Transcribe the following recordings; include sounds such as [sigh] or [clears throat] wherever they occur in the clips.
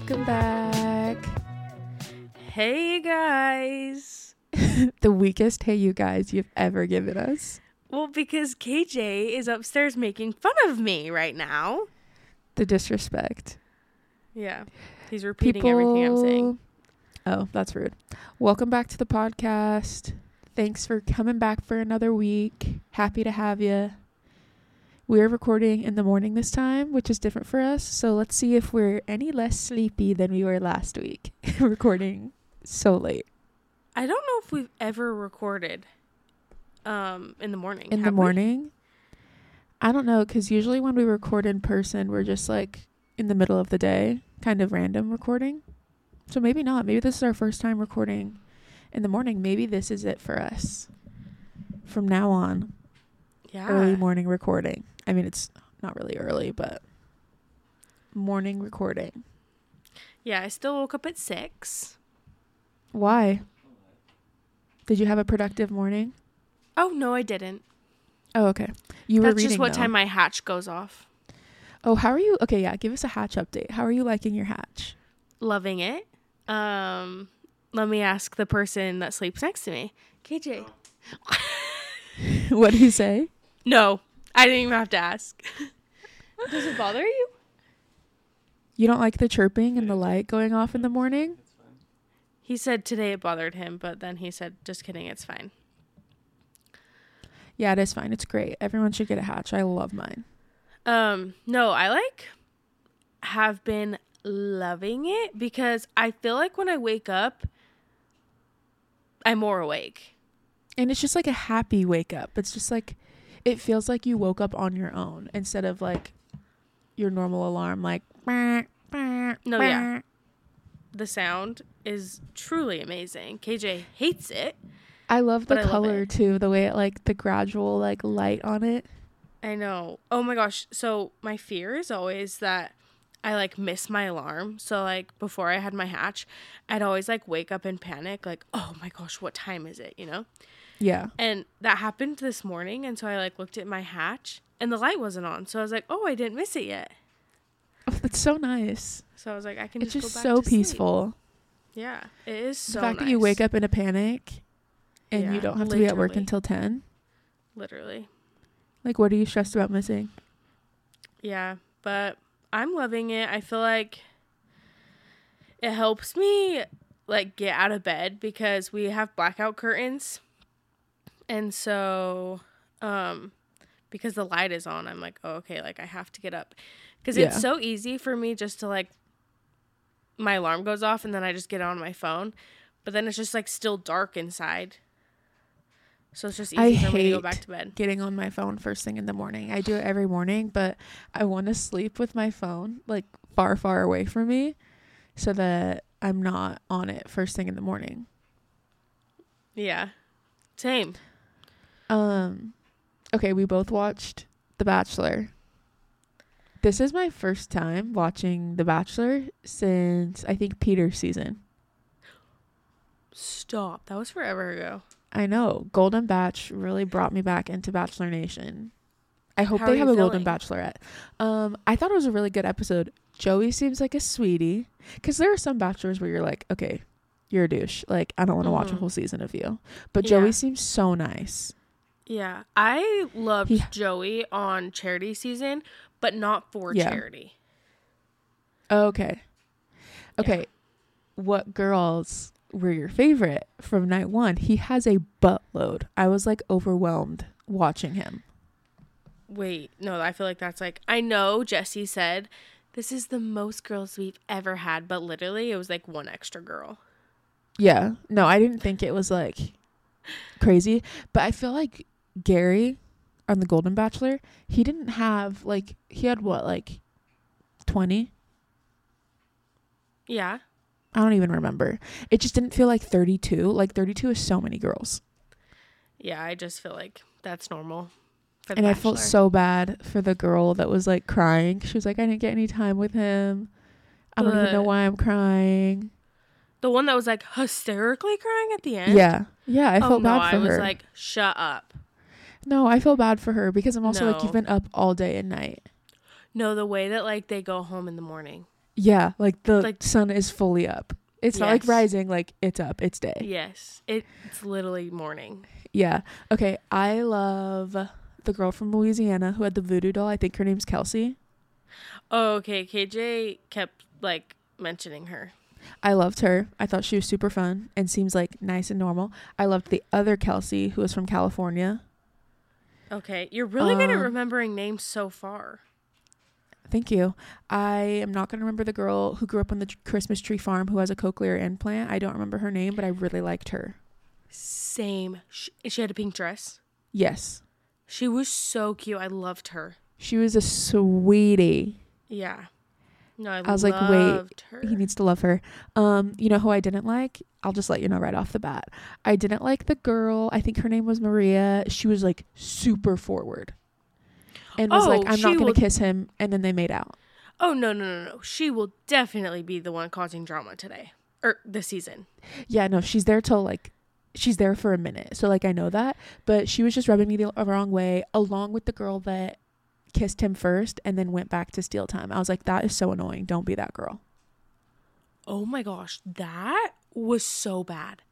Welcome back. Hey guys. [laughs] the weakest hey you guys you've ever given us. Well, because KJ is upstairs making fun of me right now. The disrespect. Yeah. He's repeating everything I'm saying. Oh, that's rude. Welcome back to the podcast. Thanks for coming back for another week. Happy to have you. We're recording in the morning this time, which is different for us. So let's see if we're any less sleepy than we were last week, [laughs] recording so late. I don't know if we've ever recorded um in the morning. In the we? morning? I don't know, because usually when we record in person, we're just like in the middle of the day, kind of random recording. So maybe not. Maybe this is our first time recording in the morning. Maybe this is it for us. From now on, Yeah. early morning recording. I mean, it's not really early, but morning recording. Yeah, I still woke up at 6. Why? Did you have a productive morning? Oh, no, I didn't. Oh, okay. You were That's just what though. time my hatch goes off. Oh, how are you? Okay, yeah. Give us a hatch update. How are you liking your hatch? Loving it. Um let me ask the person that sleeps next to me. KJ. [laughs] what do you say? No, I didn't even have to ask. [laughs] Does it bother you? You don't like the chirping and the light going off in the morning? He said today it bothered him, but then he said, just kidding, it's fine. Yeah, it is fine. It's great. Everyone should get a hatch. I love mine. Um, no, I like have been loving it because I feel like when I wake up, I'm more awake. And it's just like a happy wake up. It's just like it feels like you woke up on your own instead of like your normal alarm like No, yeah. [laughs] The sound is truly amazing. KJ hates it. I love the I love color too, the way it like the gradual like light on it. I know. Oh my gosh. So my fear is always that I like miss my alarm. So like before I had my hatch, I'd always like wake up and panic like, "Oh my gosh, what time is it?" you know? Yeah. And that happened this morning and so I like looked at my hatch and the light wasn't on. So I was like, "Oh, I didn't miss it yet." Oh, that's so nice. So I was like, "I can It's just, just go back so to sleep." peaceful. Yeah, it is so the fact that you wake up in a panic and you don't have to be at work until 10. literally. Like what are you stressed about missing? Yeah, but I'm loving it. I feel like it helps me like get out of bed because we have blackout curtains. And so um because the light is on, I'm like, "Oh, okay, like I have to get up." Cuz Yeah. it's so easy for me just to like my alarm goes off and then I just get on my phone, but then it's just like still dark inside. So it's just easy I for me to go back to bed. Getting on my phone first thing in the morning. I do it every morning, but I want to sleep with my phone like far far away from me so that I'm not on it first thing in the morning. Yeah. Same. Um okay, we both watched The Bachelor. This is my first time watching The Bachelor since I think Peter's season. Stop. That was forever ago. I know. Golden Bach really brought me back into Bachelor Nation. I hope How they have a Golden? Bachelorette. Um, I thought it was a really good episode. Joey seems like a sweetie. Because there are some bachelors where you're like, okay, you're a douche. Like, I don't want to watch a Mhm. whole season of you. But Yeah. Joey seems so nice. Yeah. I loved He- Joey on Charity season, but not for Yeah. Charity. Okay. Okay. What girls were your favorite from night one? He has a buttload. I was like overwhelmed watching him. Wait, no, I feel like that's like I know Jesse said this is the most girls we've ever had, but literally it was like one extra girl. Yeah. No, I didn't think it was like crazy, but I feel like Gary on the Golden Bachelor, he didn't have like he had what like 20? Yeah. I don't even remember. It just didn't feel like 32. Like 32 is so many girls. Yeah, I just feel like that's normal. The And I felt so bad for the girl that was like crying. She was like I didn't get any time with him. I don't even know why I'm crying. the one that was like hysterically crying at the end. Yeah. Yeah, I oh, felt no, bad for her. I was her. like, shut up. No, I feel bad for her because I'm also like you've been up all day and night. No, the way that like they go home in the morning Yeah, like the Like- sun is fully up. It's not like Yes. rising, like it's up, it's day. Yes, it, it's literally morning. Yeah. Okay. I love the girl from Louisiana who had the voodoo doll. I think her name's Kelsey. Oh, okay. KJ kept like mentioning her. I loved her. I thought she was super fun and seems like nice and normal. I loved the other Kelsey who was from California. Okay, you're really good at Um, remembering names so far. Thank you. I am not going to remember the girl who grew up on the Christmas tree farm who has a cochlear implant. I don't remember her name, but I really liked her. Same. She, she had a pink dress. Yes. She was so cute. I loved her. She was a sweetie. Yeah. No, I, I was like, wait, her. He needs to love her. Um, you know who I didn't like? I'll just let you know right off the bat. I didn't like the girl. I think her name was Maria. She was like super forward. And was like, Oh, I'm not gonna will- kiss him and then they made out. oh no, no, no, no. She will definitely be the one causing drama today or this season. Yeah, no, she's there till like she's there for a minute. So like I know that. But she was just rubbing me the wrong way, along with the girl that kissed him first and then went back to steal time. I was like, that is so annoying. Don't be that girl. Oh my gosh, that was so bad.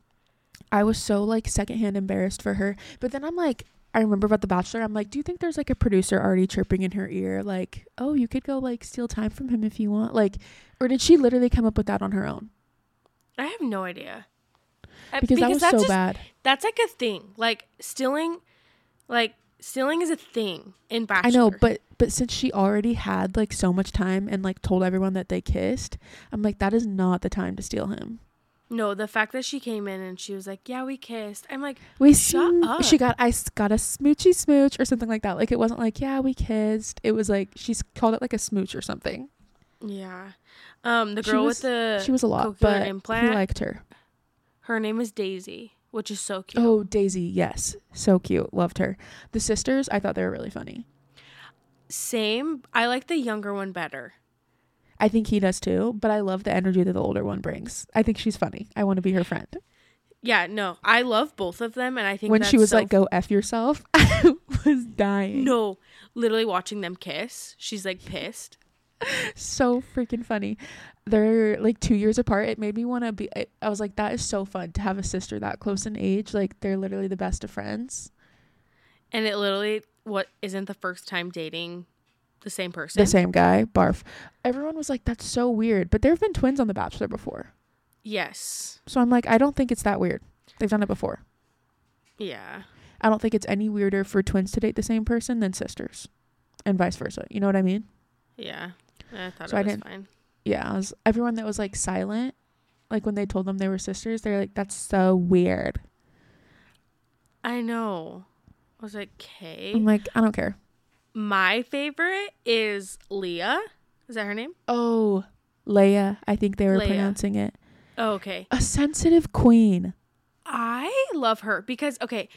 I was so like secondhand embarrassed for her. But then I'm like, I remember about The Bachelor. I'm like, do you think there's like a producer already chirping in her ear, like, oh, you could go like steal time from him if you want, like, or did she literally come up with that on her own? I have no idea. Uh, Because, that was so just- bad. That's like a thing. Like stealing, like stealing is a thing in Bachelor. I know, but but since she already had like so much time and like told everyone that they kissed, I'm like, that is not the time to steal him. no, the fact that she came in and she was like, "Yeah, we kissed," I'm like, We Shut sm- up. She got I got a smoochy smooch or something like that. Like it wasn't like yeah we kissed. It was like she's called it like a smooch or something. yeah. Um, the girl was- with the she was a lot, but implant. he liked her. her name is Daisy, which is so cute. Oh, Daisy, yes. So cute. Loved her. The sisters, I thought they were really funny. Same. I like the younger one better. I think he does too, but I love the energy that the older one brings. I think she's funny. I want to be her friend. Yeah, no, I love both of them, and I think When she was so like, go F yourself, [laughs] I was dying. no, literally watching them kiss. She's like pissed. [laughs] So freaking funny. They're like two years apart. It made me want to be, I, I was like, that is so fun to have a sister that close in age. Like, they're literally the best of friends. And it literally what isn't the first time dating the same person. The same guy, barf. Everyone was like, that's so weird. But there have been twins on The Bachelor before. Yes. So I'm like, I don't think it's that weird. They've done it before. Yeah. I don't think it's any weirder for twins to date the same person than sisters, and vice versa. You know what I mean? Yeah. I thought So it I was didn't- fine. Yeah. I was, everyone that was like silent, like when they told them they were sisters, they're like, "That's so weird." I know. I was like, okay. I'm like, I don't care. My favorite is Leah. Is that her name? Oh, Leia. I think they were Leia. pronouncing it. Oh, okay. A sensitive queen. I love her because okay,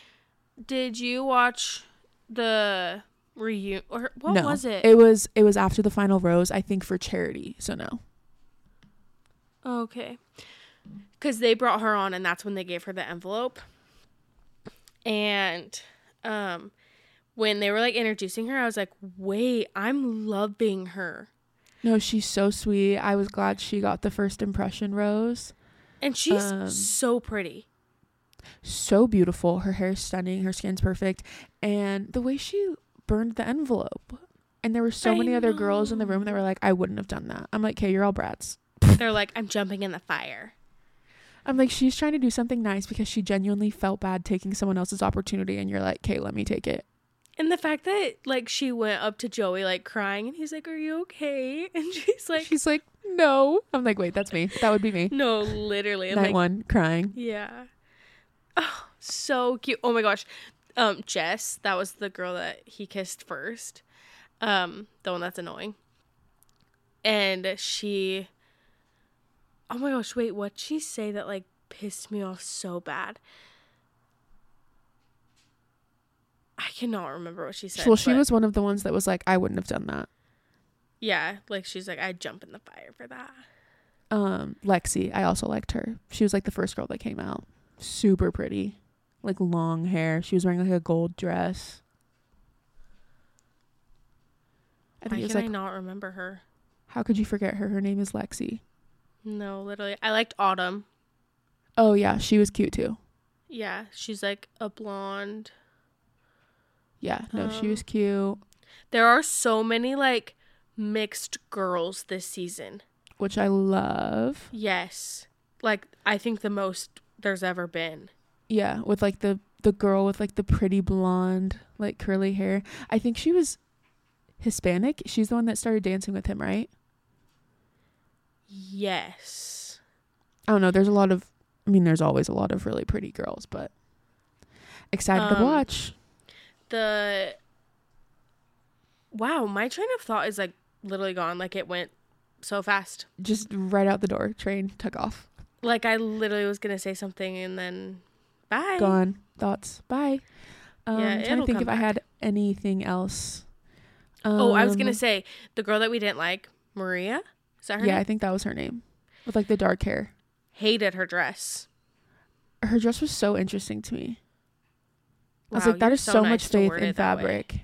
did you watch the reunion or what no, was it? It was it was after the final rose. I think for Charity. So no. Okay. Cuz they brought her on and that's when they gave her the envelope. And um when they were like introducing her, I was like, "Wait, I'm loving her." No, she's so sweet. I was glad she got the first impression rose. And she's Um, so pretty. so beautiful. Her hair's stunning. Her skin's perfect. And the way she burned the envelope. And there were so I many other girls in the room that were like, I wouldn't have done that. I'm like, okay, you're all brats. [laughs] They're like, "I'm jumping in the fire." I'm like, she's trying to do something nice because she genuinely felt bad taking someone else's opportunity. And you're like, okay, let me take it. And the fact that like she went up to Joey like crying and he's like, "Are you okay?" [laughs] And she's like, she's like, no. I'm like, wait, that's me. That would be me. "No, literally." Night like, one, crying. Yeah. Oh, so cute. Oh my gosh. Um, Jess, that was the girl that he kissed first. Um, the one that's annoying. And she Oh my gosh, wait, what'd she say that like pissed me off so bad? I cannot remember what she said. well, she was one of the ones that was like, I wouldn't have done that. Yeah, like she's like, I'd jump in the fire for that. Um, Lexi, I also liked her. She was like the first girl that came out. Super pretty. Like long hair. She was wearing like a gold dress. I Why think it can was I like not remember her? How could you forget her? Her name is Lexi. No, literally. I liked Autumn. Oh yeah, she was cute too. Yeah, she's like a blonde. Yeah, no, she Um, was cute, There are so many like mixed girls this season. which I love. Yes. Like I think the most there's ever been. Yeah, with like the the girl with like the pretty blonde, like curly hair. I think she was Hispanic. She's the one that started dancing with him, right? Yes. I don't know. There's a lot of. I mean, there's always a lot of really pretty girls, but excited to Um, watch. The Wow, my train of thought is like literally gone. Like it went so fast. Just right out the door. Train took off. Like I literally was gonna say something and then bye. Gone. Thoughts. Bye. Um, Yeah, trying to think if I had anything else. oh, I was gonna Um, say the girl that we didn't like, Maria. Is that her Yeah, I think that was her name, with like the dark hair. Hated her dress. Her dress was so interesting to me. I was like, that is you're so, nice much faith in that way. fabric.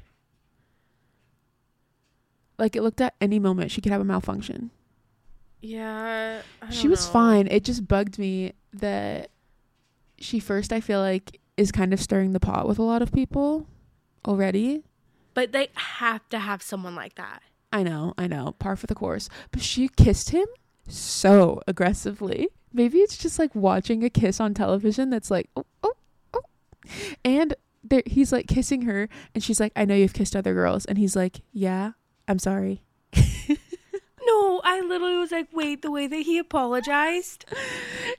Like it looked at any moment she could have a malfunction. Yeah. I She was know. fine. It just bugged me that she first I feel like is kind of stirring the pot with a lot of people already. But they have to have someone like that. I know, I know, par for the course. But she kissed him so aggressively. Maybe it's just like watching a kiss on television that's like, oh, oh, oh. And there, he's like kissing her, and she's like, I know you've kissed other girls. And he's like, Yeah, I'm sorry. [laughs] No, I literally was like, wait, the way that he apologized. [laughs]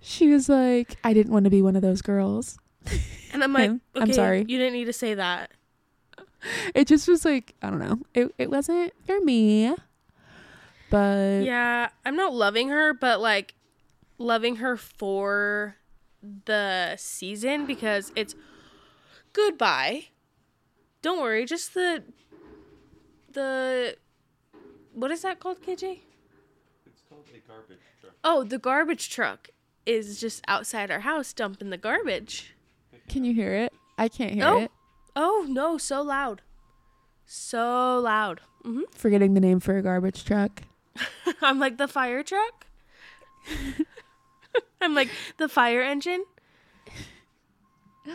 She was like, I didn't want to be one of those girls. And I'm like, okay, I'm sorry. You didn't need to say that. [laughs] It just was like, I don't know. It, it wasn't for me. But Yeah, I'm not loving her, but like loving her for the season because it's goodbye. Don't worry, just the the what is that called, KJ? It's called a garbage truck. Oh, the garbage truck is just outside our house dumping the garbage. can you hear it? I can't hear Oh. it. Oh no, so loud. So loud. Mm-hmm. [laughs] Forgetting the name for a garbage truck. I'm like the fire truck. [laughs] I'm like the fire engine.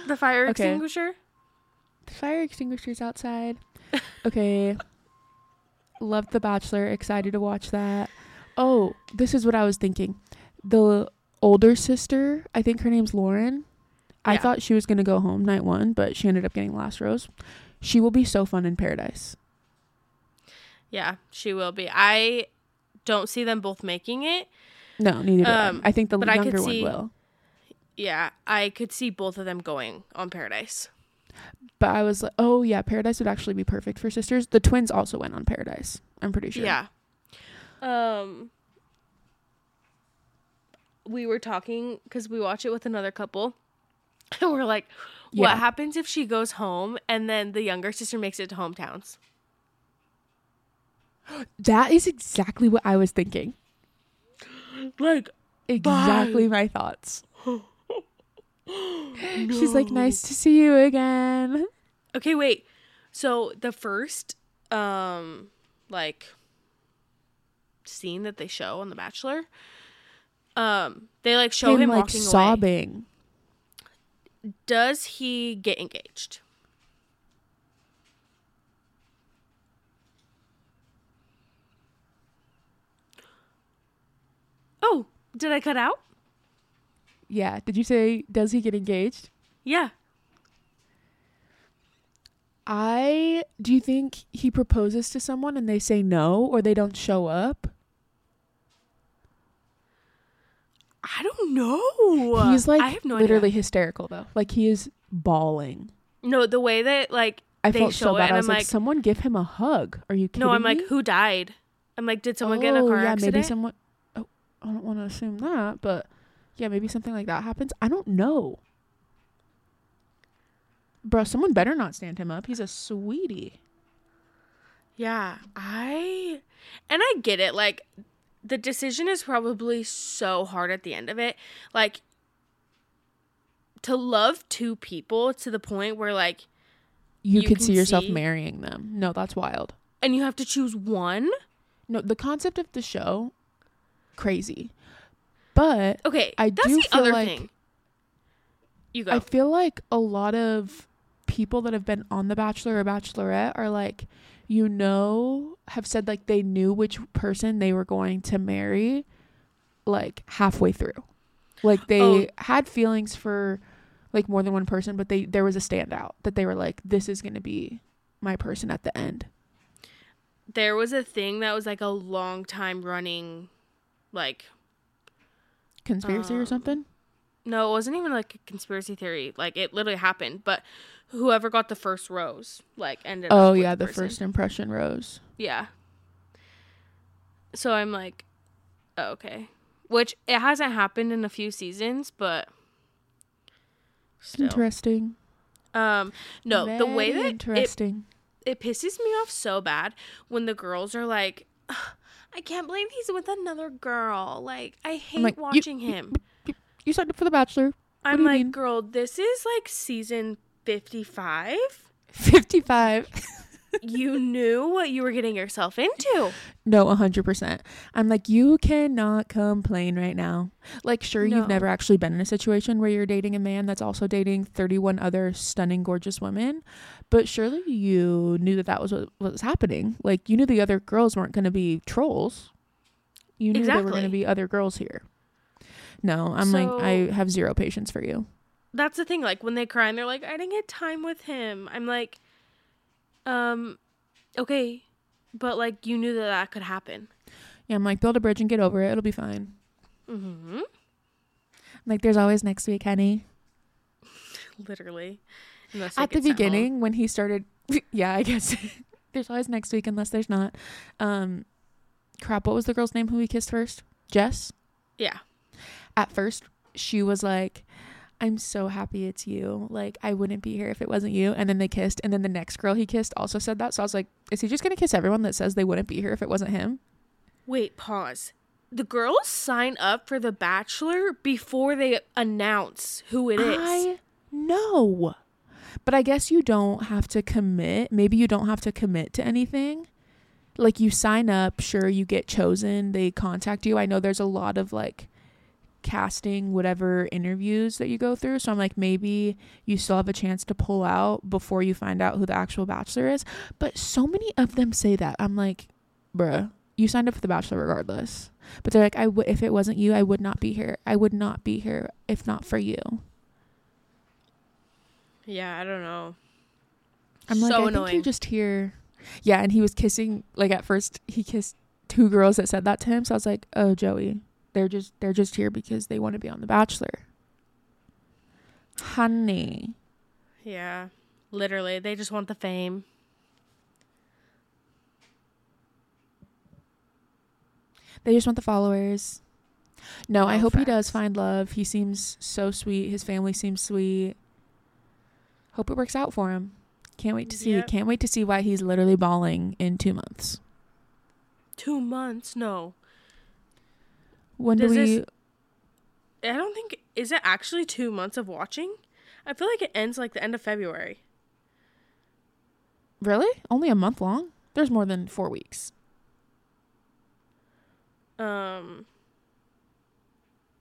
The fire Okay. extinguisher. The fire extinguishers outside. [laughs] Okay. Loved The Bachelor. Excited to watch that. Oh, this is what I was thinking. The older sister, I think her name's Lauren. I Yeah. thought she was going to go home night one, but she ended up getting last rose. She will be so fun in paradise. Yeah, she will be. I don't see them both making it. No, neither do I. Um, I think the but I could younger one see- will. Yeah, I could see both of them going on Paradise. But I was like, oh, yeah, paradise would actually be perfect for sisters. The twins also went on paradise. I'm pretty sure. Yeah. Um we were talking cuz we watch it with another couple. And [laughs] we're like, what Yeah. happens if she goes home and then the younger sister makes it to hometowns? [gasps] That is exactly what I was thinking. [gasps] Like Exactly my thoughts. [gasps] She's like, nice to see you again. Okay, wait. So the first um like scene that they show on The Bachelor, um, they like show him, like walking away. Does he get engaged? Oh, did I cut out? Yeah. Did you say does he get engaged? Yeah. I do you think he proposes to someone and they say no or they don't show up? I don't know. He's like I have no literally idea. hysterical though. Like he is bawling. No, the way that like I They felt show so bad. and I was I'm like, like- someone give him a hug. Are you kidding me? no, I'm like, me? who died? I'm like, did someone get in a Oh, car yeah, accident? maybe someone. Oh, I don't want to assume that, but yeah, maybe something like that happens. I don't know. Bro, someone better not stand him up. He's a sweetie. Yeah, I and I get it. Like the decision is probably so hard at the end of it. Like to love two people to the point where like You, You could see yourself see- marrying them. No, that's wild. and you have to choose one. No, the concept of the show, crazy. But Okay, I that's do the feel other like- thing. You go. I feel like a lot of people that have been on The Bachelor or Bachelorette are like, you know, have said like they knew which person they were going to marry like halfway through. Like they Oh. had feelings for like more than one person, but they there was a standout that they were like, this is going to be my person at the end. there was a thing that was like a long time running, like Conspiracy or Um, something? no, it wasn't even like a conspiracy theory. Like it literally happened, but whoever got the first rose, like ended. up Oh yeah, the person. first impression rose. Yeah. So I'm like, oh, okay, which it hasn't happened in a few seasons, but still. Interesting. Um, no, the way that it interesting. it pisses me off so bad when the girls are like, I can't believe he's with another girl. Like, I hate like, watching you- him. you signed up for the Bachelor. do I'm like, mean? girl, this is like season 55. 55. [laughs] you knew what you were getting yourself into. No, 100%. I'm like, you cannot complain right now. Like, sure, No. you've never actually been in a situation where you're dating a man that's also dating 31 other stunning, gorgeous women, but surely you knew that that was what, what was happening. Like, you knew the other girls weren't going to be trolls. You knew there were going to be other girls here. No, I'm like, I have zero patience for you. That's the thing. Like, when they cry and they're like, I didn't get time with him. I'm like, um, okay. But, like, you knew that that could happen. Yeah, I'm like, build a bridge and get over it. It'll be fine. Mm-hmm. Like, there's always next week, honey. [laughs] Literally. Unless at the beginning when he started [laughs] yeah i guess [laughs] there's always next week unless there's not um crap what was the girl's name who he kissed first jess Yeah. at first she was like i'm so happy it's you like i wouldn't be here if it wasn't you and then they kissed and then the next girl he kissed also said that so i was like is he just gonna kiss everyone that says they wouldn't be here if it wasn't him Wait, pause. The girls sign up for The Bachelor before they announce who it is. I know. But I guess you don't have to commit. Maybe you don't have to commit to anything. Like you sign up, sure you get chosen, they contact you. I know there's a lot of like casting whatever interviews that you go through. So I'm like maybe you still have a chance to pull out before you find out who the actual bachelor is. But so many of them say that. I'm like, bruh, you signed up for the bachelor regardless. But they're like, I w- if it wasn't you, I would not be here. I would not be here if not for you. yeah, I don't know. I'm so like, I think you're just here. Yeah, and he was kissing. Like at first, he kissed two girls that said that to him. So I was like, oh, Joey, they're just they're just here because they want to be on The Bachelor. Honey, yeah. Literally, they just want the fame. they just want the followers. No, I No hope he does find love. He seems so sweet. His family seems sweet. Hope it works out for him. Can't wait to see. Yep. Can't wait to see why he's literally bawling in two months. Two months? No. When Does do we? this- I don't think. Is it actually two months of watching? I feel like it ends like the end of February. Really? Only a month long? There's more than four weeks. Um,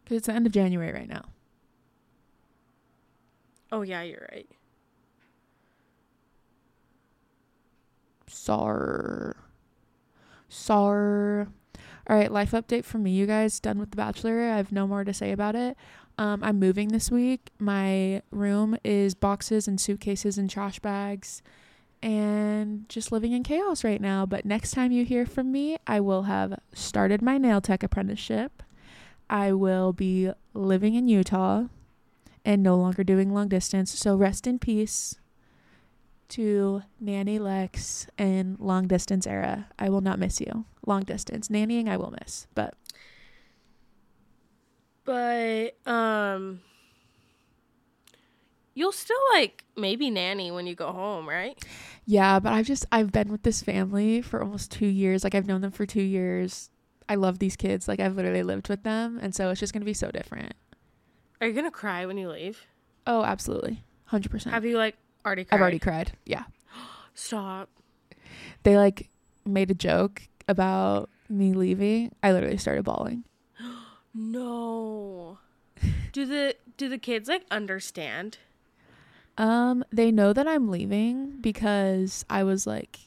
Because it's the end of January right now. oh, yeah, you're right. Sar. Sar. All right, life update from me, you guys. Done with The Bachelor. I have no more to say about it. Um, I'm moving this week. My room is boxes and suitcases and trash bags and just living in chaos right now. But next time you hear from me, I will have started my nail tech apprenticeship. I will be living in Utah and no longer doing long distance. So rest in peace to Nanny Lex and long distance era. I will not miss you. Long distance. Nannying I will miss. But But um, you'll still like maybe nanny when you go home, right? yeah, but I've just I've been with this family for almost two years. Like I've known them for two years. I love these kids. Like I've literally lived with them. And so it's just gonna be so different. Are you gonna cry when you leave? Oh, absolutely. Hundred percent. Have you like already? Cried? I've already cried. Yeah. [gasps] Stop. They like made a joke about me leaving, I literally started bawling. [gasps] No. do the do the kids like understand? Um, they know that I'm leaving because I was like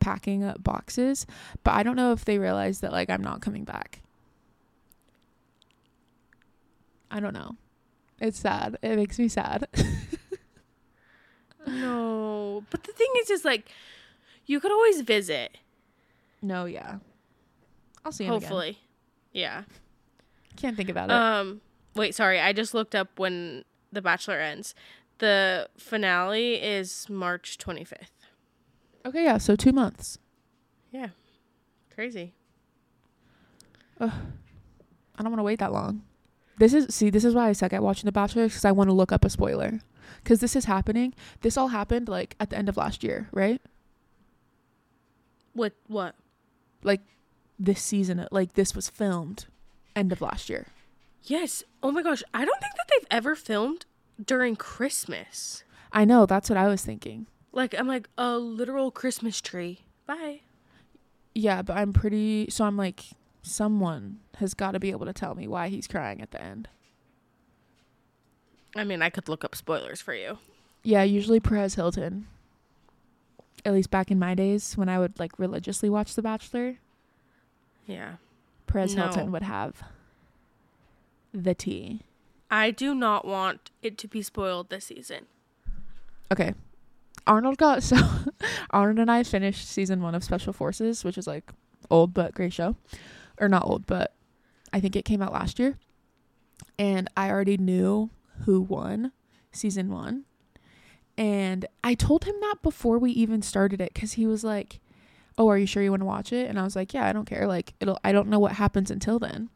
packing up boxes, but I don't know if they realize that like I'm not coming back. I don't know. It's sad. It makes me sad. [laughs] But the thing is just like you could always visit. no, yeah. I'll see him again. hopefully. Yeah. Can't think about it. Um wait, sorry. I just looked up when The Bachelor ends. The finale is March 25th. okay, yeah, so 2 months. Yeah. Crazy. I don't want to wait that long. This is see, this is why I suck at watching The Bachelor because I want to look up a spoiler. Because this is happening. This all happened like at the end of last year, right? What what? Like this season, like this was filmed end of last year. Yes. Oh my gosh. I don't think that they've ever filmed during Christmas. I know that's what I was thinking. Like I'm like a literal Christmas tree. Bye. Yeah, but I'm pretty. So I'm like, someone has got to be able to tell me why he's crying at the end. I mean, I could look up spoilers for you. Yeah, usually Perez Hilton. At least back in my days when I would like religiously watch The Bachelor, Yeah. Perez No. Hilton would have the tea. I do not want it to be spoiled this season. Okay. Arnold got [laughs] so Arnold and I finished season one of Special Forces, which is like old but great show. Or not old, but I think it came out last year. And I already knew who won season one. And I told him that before we even started it because he was like, Oh, are you sure you want to watch it? And I was like, Yeah, I don't care. Like it'll I don't know what happens until then.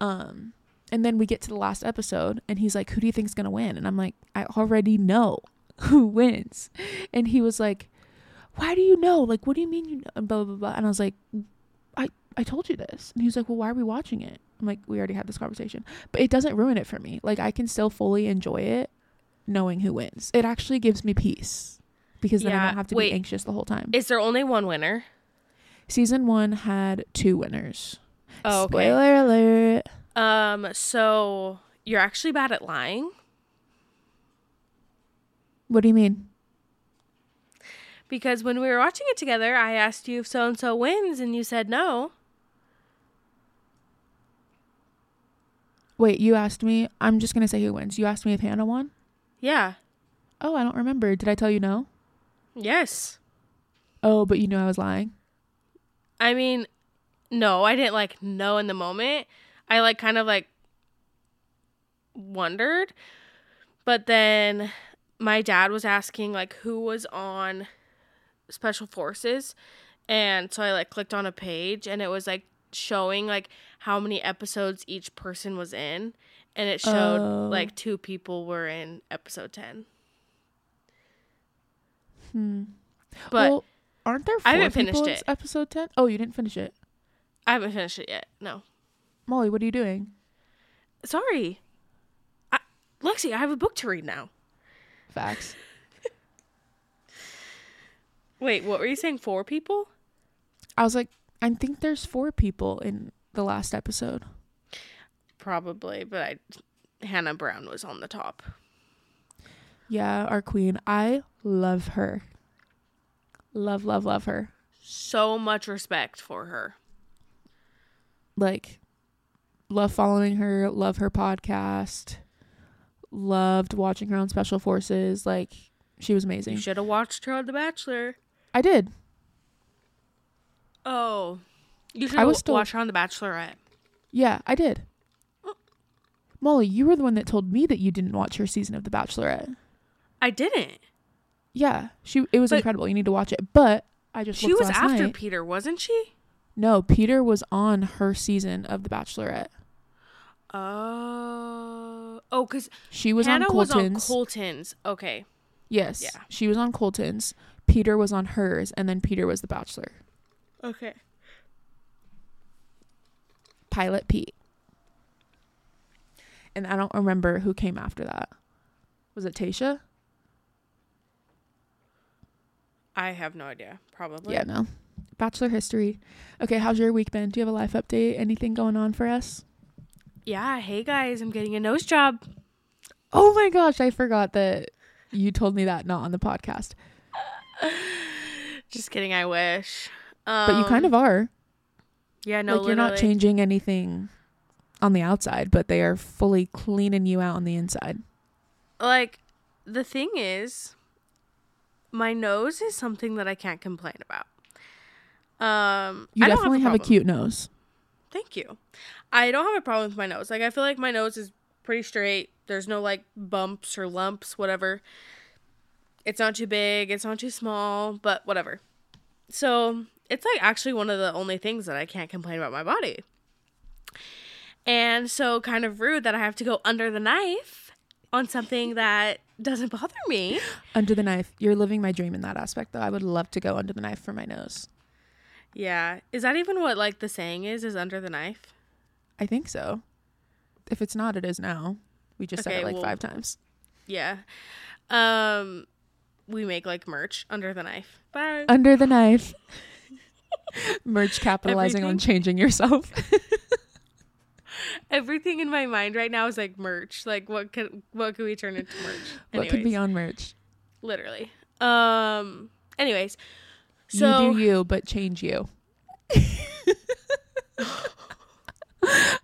Um and then we get to the last episode and he's like, Who do you think's gonna win? And I'm like, I already know [laughs] who wins. And he was like, Why do you know? Like, what do you mean you know? And blah, blah, blah. And I was like, I, told you this. And he was like, Well, why are we watching it? I'm like, We already had this conversation. But it doesn't ruin it for me. Like, I can still fully enjoy it knowing who wins. It actually gives me peace because then I don't have to wait. be anxious the whole time. Is there only one winner? Season one had two winners. Oh, okay. Spoiler alert. Um, so you're actually bad at lying What do you mean? because when we were watching it together, I asked you if so and so wins, and you said no. Wait, you asked me. I'm just going to say who wins. You asked me if Hannah won? Yeah. Oh, I don't remember. Did I tell you no? Yes. Oh, but you knew I was lying. I mean, no, I didn't like know in the moment. I like kind of like wondered. But then my dad was asking like who was on special forces and so I like clicked on a page and it was like showing like how many episodes each person was in and it showed Oh. like two people were in episode 10. Hmm. But well, aren't there four I haven't people finished in it. episode 10? Oh, you didn't finish it. I haven't finished it yet. No. Molly, what are you doing? Sorry. I, Lexi, I have a book to read now. Facts. [laughs] Wait, what were you saying? Four people? I was like, I think there's four people in the last episode. Probably, but I Hannah Brown was on the top. Yeah, our queen. I love her. Love, love, love her. So much respect for her. Like, love following her, love her podcast, loved watching her on Special Forces. Like, she was amazing. You should have watched her on The Bachelor. I did. Oh, you should I was still- watched her on The Bachelorette. Yeah, I did. Molly, you were the one that told me that you didn't watch her season of The Bachelorette. I didn't. Yeah, she it was But- incredible. You need to watch it. But I just She was after night. Peter, wasn't she? No, Peter was on her season of The Bachelorette. Oh, oh, because She was Hannah on was on Colton's. Colton's. Okay, yes, Yeah. she was on Colton's. Peter was on hers, and then Peter was The Bachelor. okay. Pilot Pete. And I don't remember who came after that. Was it Tayshia? I have no idea. Probably. Yeah, no. Bachelor history. Okay, how's your week been? Do you have a life update? Anything going on for us? Yeah, hey guys, I'm getting a nose job. Oh my gosh, I forgot that you told me that not on the podcast. [laughs] Just kidding, I wish. Um, But you kind of are. Yeah, no, like you're not changing anything on the outside, but they are fully cleaning you out on the inside. Like the thing is my nose is something that I can't complain about. Um You I definitely have a, cute nose. Thank you. I don't have a problem with my nose. Like I feel like my nose is pretty straight. There's no like bumps or lumps, whatever. It's not too big, it's not too small, but whatever. So, it's like actually one of the only things that I can't complain about my body. And so kind of rude that I have to go under the knife on something that doesn't bother me. [gasps] Under the knife. You're living my dream in that aspect though. I would love to go under the knife for my nose. Yeah. Is that even what like the saying is is under the knife? I think so. If it's not, it is now. We just said it like well- five times. Yeah. Um we make like merch under the knife. Bye. Under the knife. [laughs] Merch capitalizing on changing yourself. [laughs] Everything in my mind right now is like merch. Like what could what could we turn into merch? [laughs] what could be on merch? literally. Um anyways. So you do you, but change you. [laughs]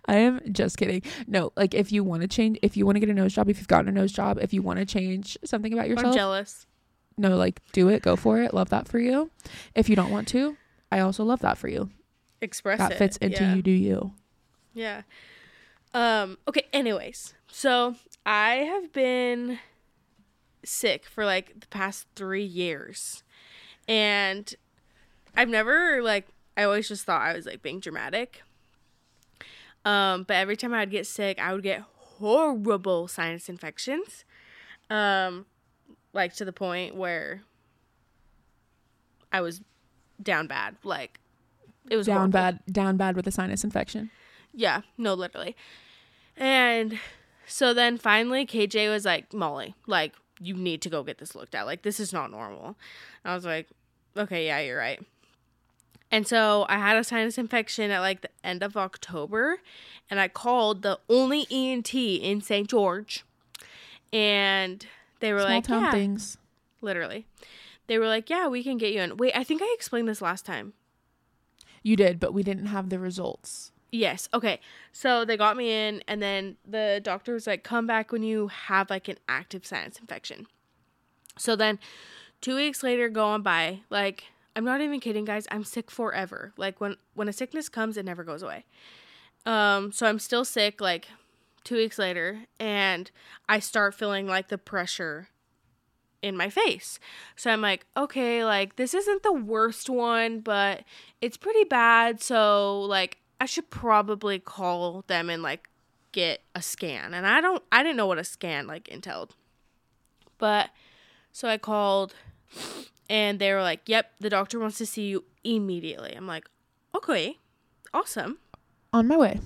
I am just kidding. No, like if you want to change, if you want to get a nose job, if you've gotten a nose job, if you want to change something about yourself. I'm yourself, jealous. no, like do it, go for it. Love that for you. If you don't want to, I also love that for you. Express that it. fits into yeah. you, do you. Yeah. Um okay, anyways. So I have been sick for like the past 3 years. And I've never like I always just thought I was like being dramatic. Um but every time I'd get sick, I would get horrible sinus infections. Um like to the point where I was down bad. Like it was Down horrible. bad, down bad with a sinus infection. Yeah, no, literally. And so then finally, KJ was like, Molly, like, you need to go get this looked at. Like, this is not normal. I was like, okay, yeah, you're right. And so I had a sinus infection at like the end of October, and I called the only ENT in St. George, and they were like, Small like, town yeah, things. literally. They were like, yeah, we can get you in. Wait, I think I explained this last time. You did, but we didn't have the results. Yes. Okay. So they got me in, and then the doctor was like, "Come back when you have like an active sinus infection." So then, two weeks later, go on by. Like, I'm not even kidding, guys. I'm sick forever. Like when when a sickness comes, it never goes away. Um. So I'm still sick. Like two weeks later, and I start feeling like the pressure in my face. So I'm like, okay, like this isn't the worst one, but it's pretty bad. So like I should probably call them and like get a scan. And I don't I didn't know what a scan like entailed. But so I called and they were like, "Yep, the doctor wants to see you immediately." I'm like, "Okay. Awesome." On my way.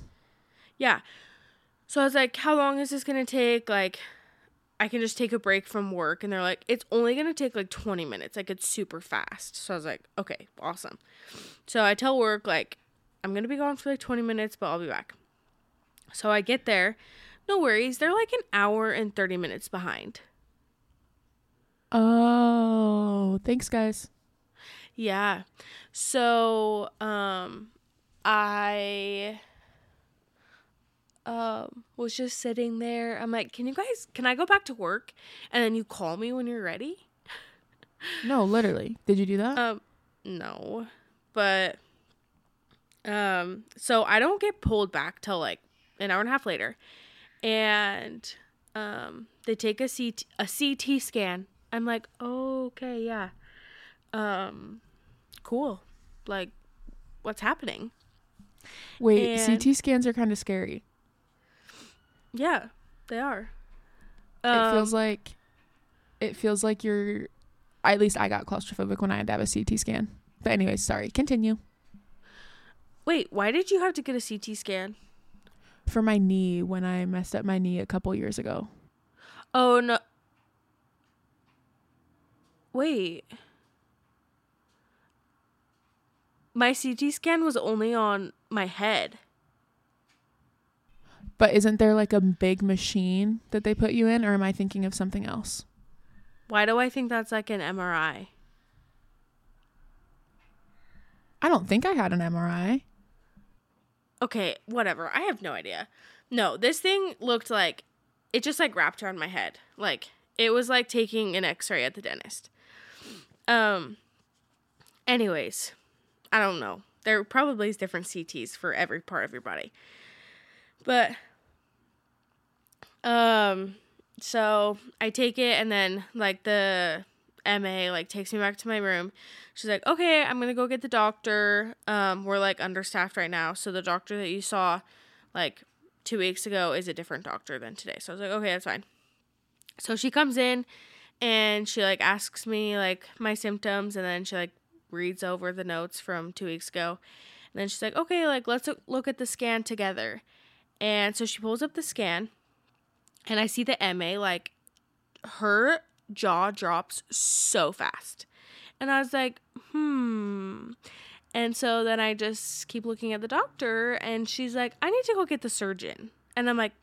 Yeah. So I was like, how long is this going to take? Like, I can just take a break from work. And they're like, it's only going to take like 20 minutes. Like, it's super fast. So I was like, okay, awesome. So I tell work, like, I'm going to be gone for like 20 minutes, but I'll be back. So I get there. No worries. They're like an hour and 30 minutes behind. Oh, thanks, guys. Yeah. So, um, I um was just sitting there. I'm like, "Can you guys can I go back to work?" And then you call me when you're ready? [laughs] No, literally. Did you do that? Um no. But um so I don't get pulled back till like an hour and a half later. And um they take a CT a CT scan. I'm like, oh, "Okay, yeah." Um cool. Like what's happening? Wait, and- CT scans are kind of scary. Yeah, they are. it feels Um, like it feels like you're at least I got claustrophobic when I had to have a CT scan. But anyways, sorry. Continue. Wait, why did you have to get a CT scan? For my knee when I messed up my knee a couple years ago. Oh no. Wait. my CT scan was only on my head. But isn't there like a big machine that they put you in, or am I thinking of something else? Why do I think that's like an MRI? I don't think I had an MRI. Okay, whatever. I have no idea. No, this thing looked like it just like wrapped around my head. Like it was like taking an x-ray at the dentist. Um anyways, I don't know. There probably is different CTs for every part of your body. But um so I take it and then like the MA like takes me back to my room. She's like, "Okay, I'm going to go get the doctor. Um we're like understaffed right now, so the doctor that you saw like 2 weeks ago is a different doctor than today." So I was like, "Okay, that's fine." So she comes in and she like asks me like my symptoms and then she like reads over the notes from 2 weeks ago. And then she's like, "Okay, like let's look at the scan together." And so she pulls up the scan and I see the MA like her jaw drops so fast. And I was like, hmm. And so then I just keep looking at the doctor and she's like, I need to go get the surgeon. And I'm like,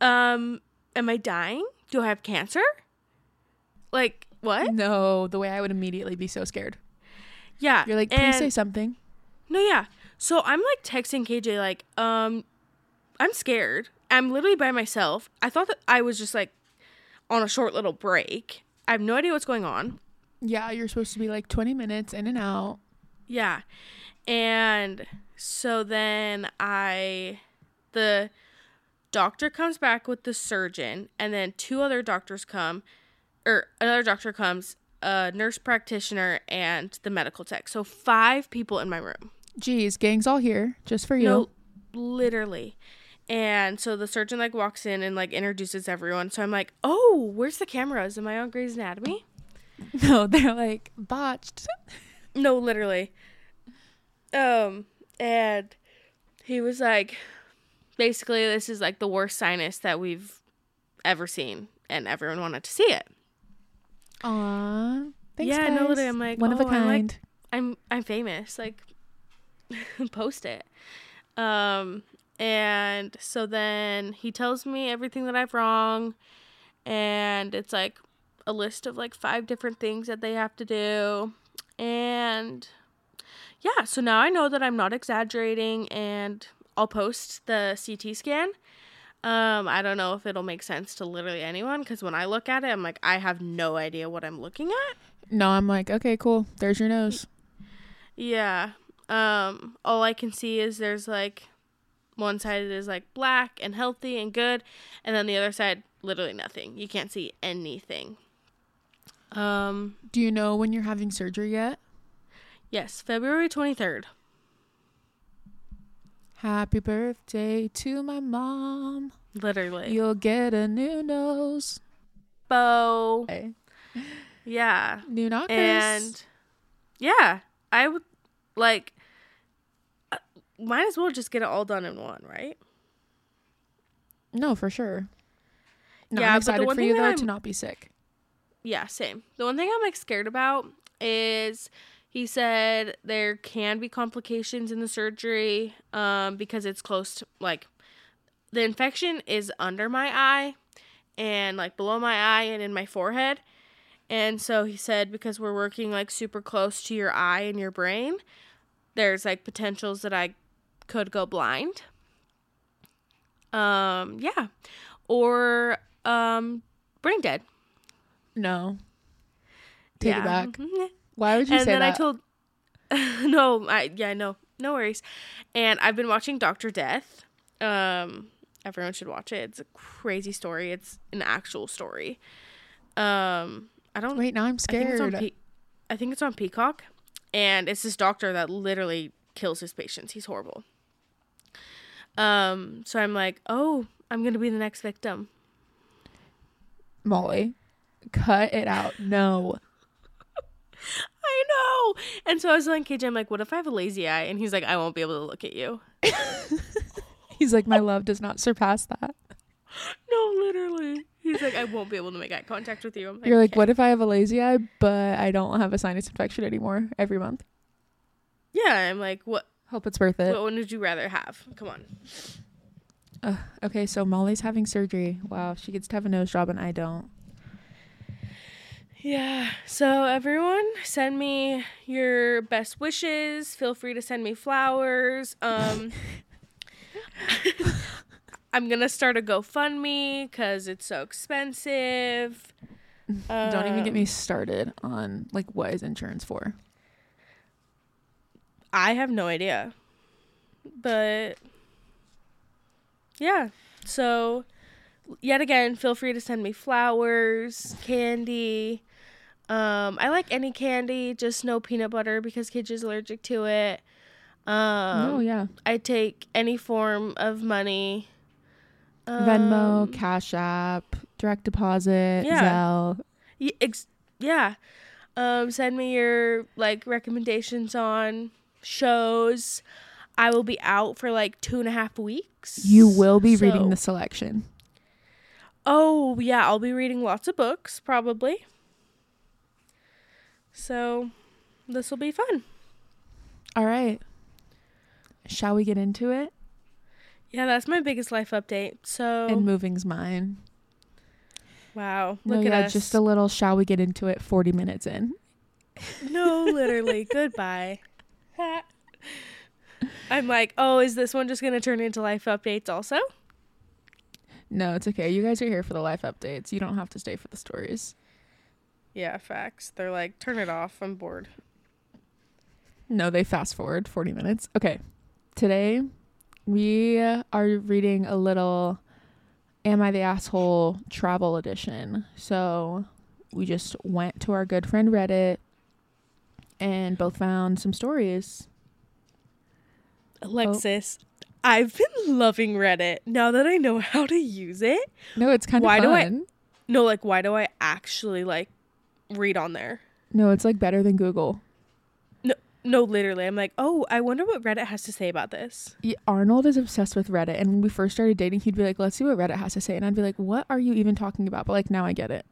um, am I dying? Do I have cancer? Like, what? No, the way I would immediately be so scared. Yeah. You're like, please say something. No, yeah. So I'm like texting KJ like, um, I'm scared. I'm literally by myself. I thought that I was just like on a short little break. I have no idea what's going on. Yeah, you're supposed to be like 20 minutes in and out. Yeah. And so then I the doctor comes back with the surgeon and then two other doctors come or another doctor comes, a nurse practitioner and the medical tech. So five people in my room. Geez, gang's all here just for you. No, literally. And so the surgeon like walks in and like introduces everyone. So I'm like, "Oh, where's the cameras? Am I on Grey's Anatomy?" [laughs] No, they're like botched. No, literally. Um, and he was like, basically, this is like the worst sinus that we've ever seen, and everyone wanted to see it. Aw. Thanks, Yeah, guys. no, literally, I'm like, one of a oh, I'm like- kind. I'm I'm famous, like [laughs] post it. Um and so then he tells me everything that I've wrong and it's like a list of like five different things that they have to do. And yeah, so now I know that I'm not exaggerating and I'll post the CT scan. Um I don't know if it'll make sense to literally anyone cuz when I look at it I'm like I have no idea what I'm looking at. no, I'm like, okay, cool. There's your nose. Yeah. Um all I can see is there's like one side is like black and healthy and good and then the other side literally nothing. You can't see anything. Um Do you know when you're having surgery yet? yes, February 23rd. Happy birthday to my mom. Literally. You'll get a new nose. Bow. Okay. Yeah. New knockers. And yeah, I would like might as well just get it all done in one, right? no, for sure. No, Yeah, I'm but the excited for you though I'm- to not be sick. Yeah, same. The one thing I'm like scared about is he said there can be complications in the surgery um because it's close to like the infection is under my eye and like below my eye and in my forehead. And so he said because we're working like super close to your eye and your brain, there's like potentials that I could go blind. Um yeah. Or um brain dead. No. Take it back. Mhm. Why would you and say then that? I told [laughs] no, I yeah, no, no worries. And I've been watching Doctor Death. Um, everyone should watch it. It's a crazy story. It's an actual story. Um, I don't. Wait, now I'm I think it's on. scared. Pe- I think it's on Peacock, and it's this doctor that literally kills his patients. He's horrible. Um, so I'm like, oh, I'm gonna be the next victim. Molly, cut it out. No. [laughs] I know. And so I was telling KJ, I'm like, what if I have a lazy eye? And he's like, I won't be able to look at you. [laughs] He's like, my love does not surpass that. [laughs] No, literally. He's like, I won't be able to make eye contact with you. I'm You're like, "Okay." what if I have a lazy eye, but I don't have a sinus infection anymore every month? Yeah, I'm like, what? Hope it's worth it. What one would you rather have? Come on. Uh, okay, so Molly's having surgery. Wow, she gets to have a nose job and I don't. Yeah. So everyone, send me your best wishes. Feel free to send me flowers. Um, [laughs] I'm gonna start a GoFundMe because it's so expensive. don't even get Um, me started on like what is insurance for. I have no idea. But yeah. So yet again, feel free to send me flowers, candy. Um, I like any candy, just no peanut butter because Kidge is allergic to it. Um, oh yeah, I take any form of money. Venmo, Um, Cash App, direct deposit, Yeah. Zelle. y- ex- yeah. Um, send me your like recommendations on shows. I will be out for like two and a half weeks. You will be So- reading the selection. Oh yeah, I'll be reading lots of books probably. So this will be fun. All right. Shall we get into it? Yeah, that's my biggest life update. So And moving's mine. wow, No, look yeah, at us. just a little shall we get into it 40 minutes in. no, literally. [laughs] Goodbye. I'm like, oh, is this one just gonna turn into life updates also? No, it's okay. You guys are here for the life updates. You don't have to stay for the stories. Yeah, facts. They're like, turn it off. I'm bored. No, they fast forward 40 minutes. Okay. Today, we are reading a little Am I the Asshole travel edition. So, we just went to our good friend Reddit and both found some stories. Oh. Alexis, I've been loving Reddit now that I know how to use it. No, it's kind of Why fun. do I- No, like, why do I actually like read on there? No, it's like better than Google. No, no, literally. I'm like, oh, I wonder what Reddit has to say about this. Y- Arnold is obsessed with Reddit, and when we first started dating, he'd be like, "Let's see what Reddit has to say," and I'd be like, "What are you even talking about?" But like now, I get it.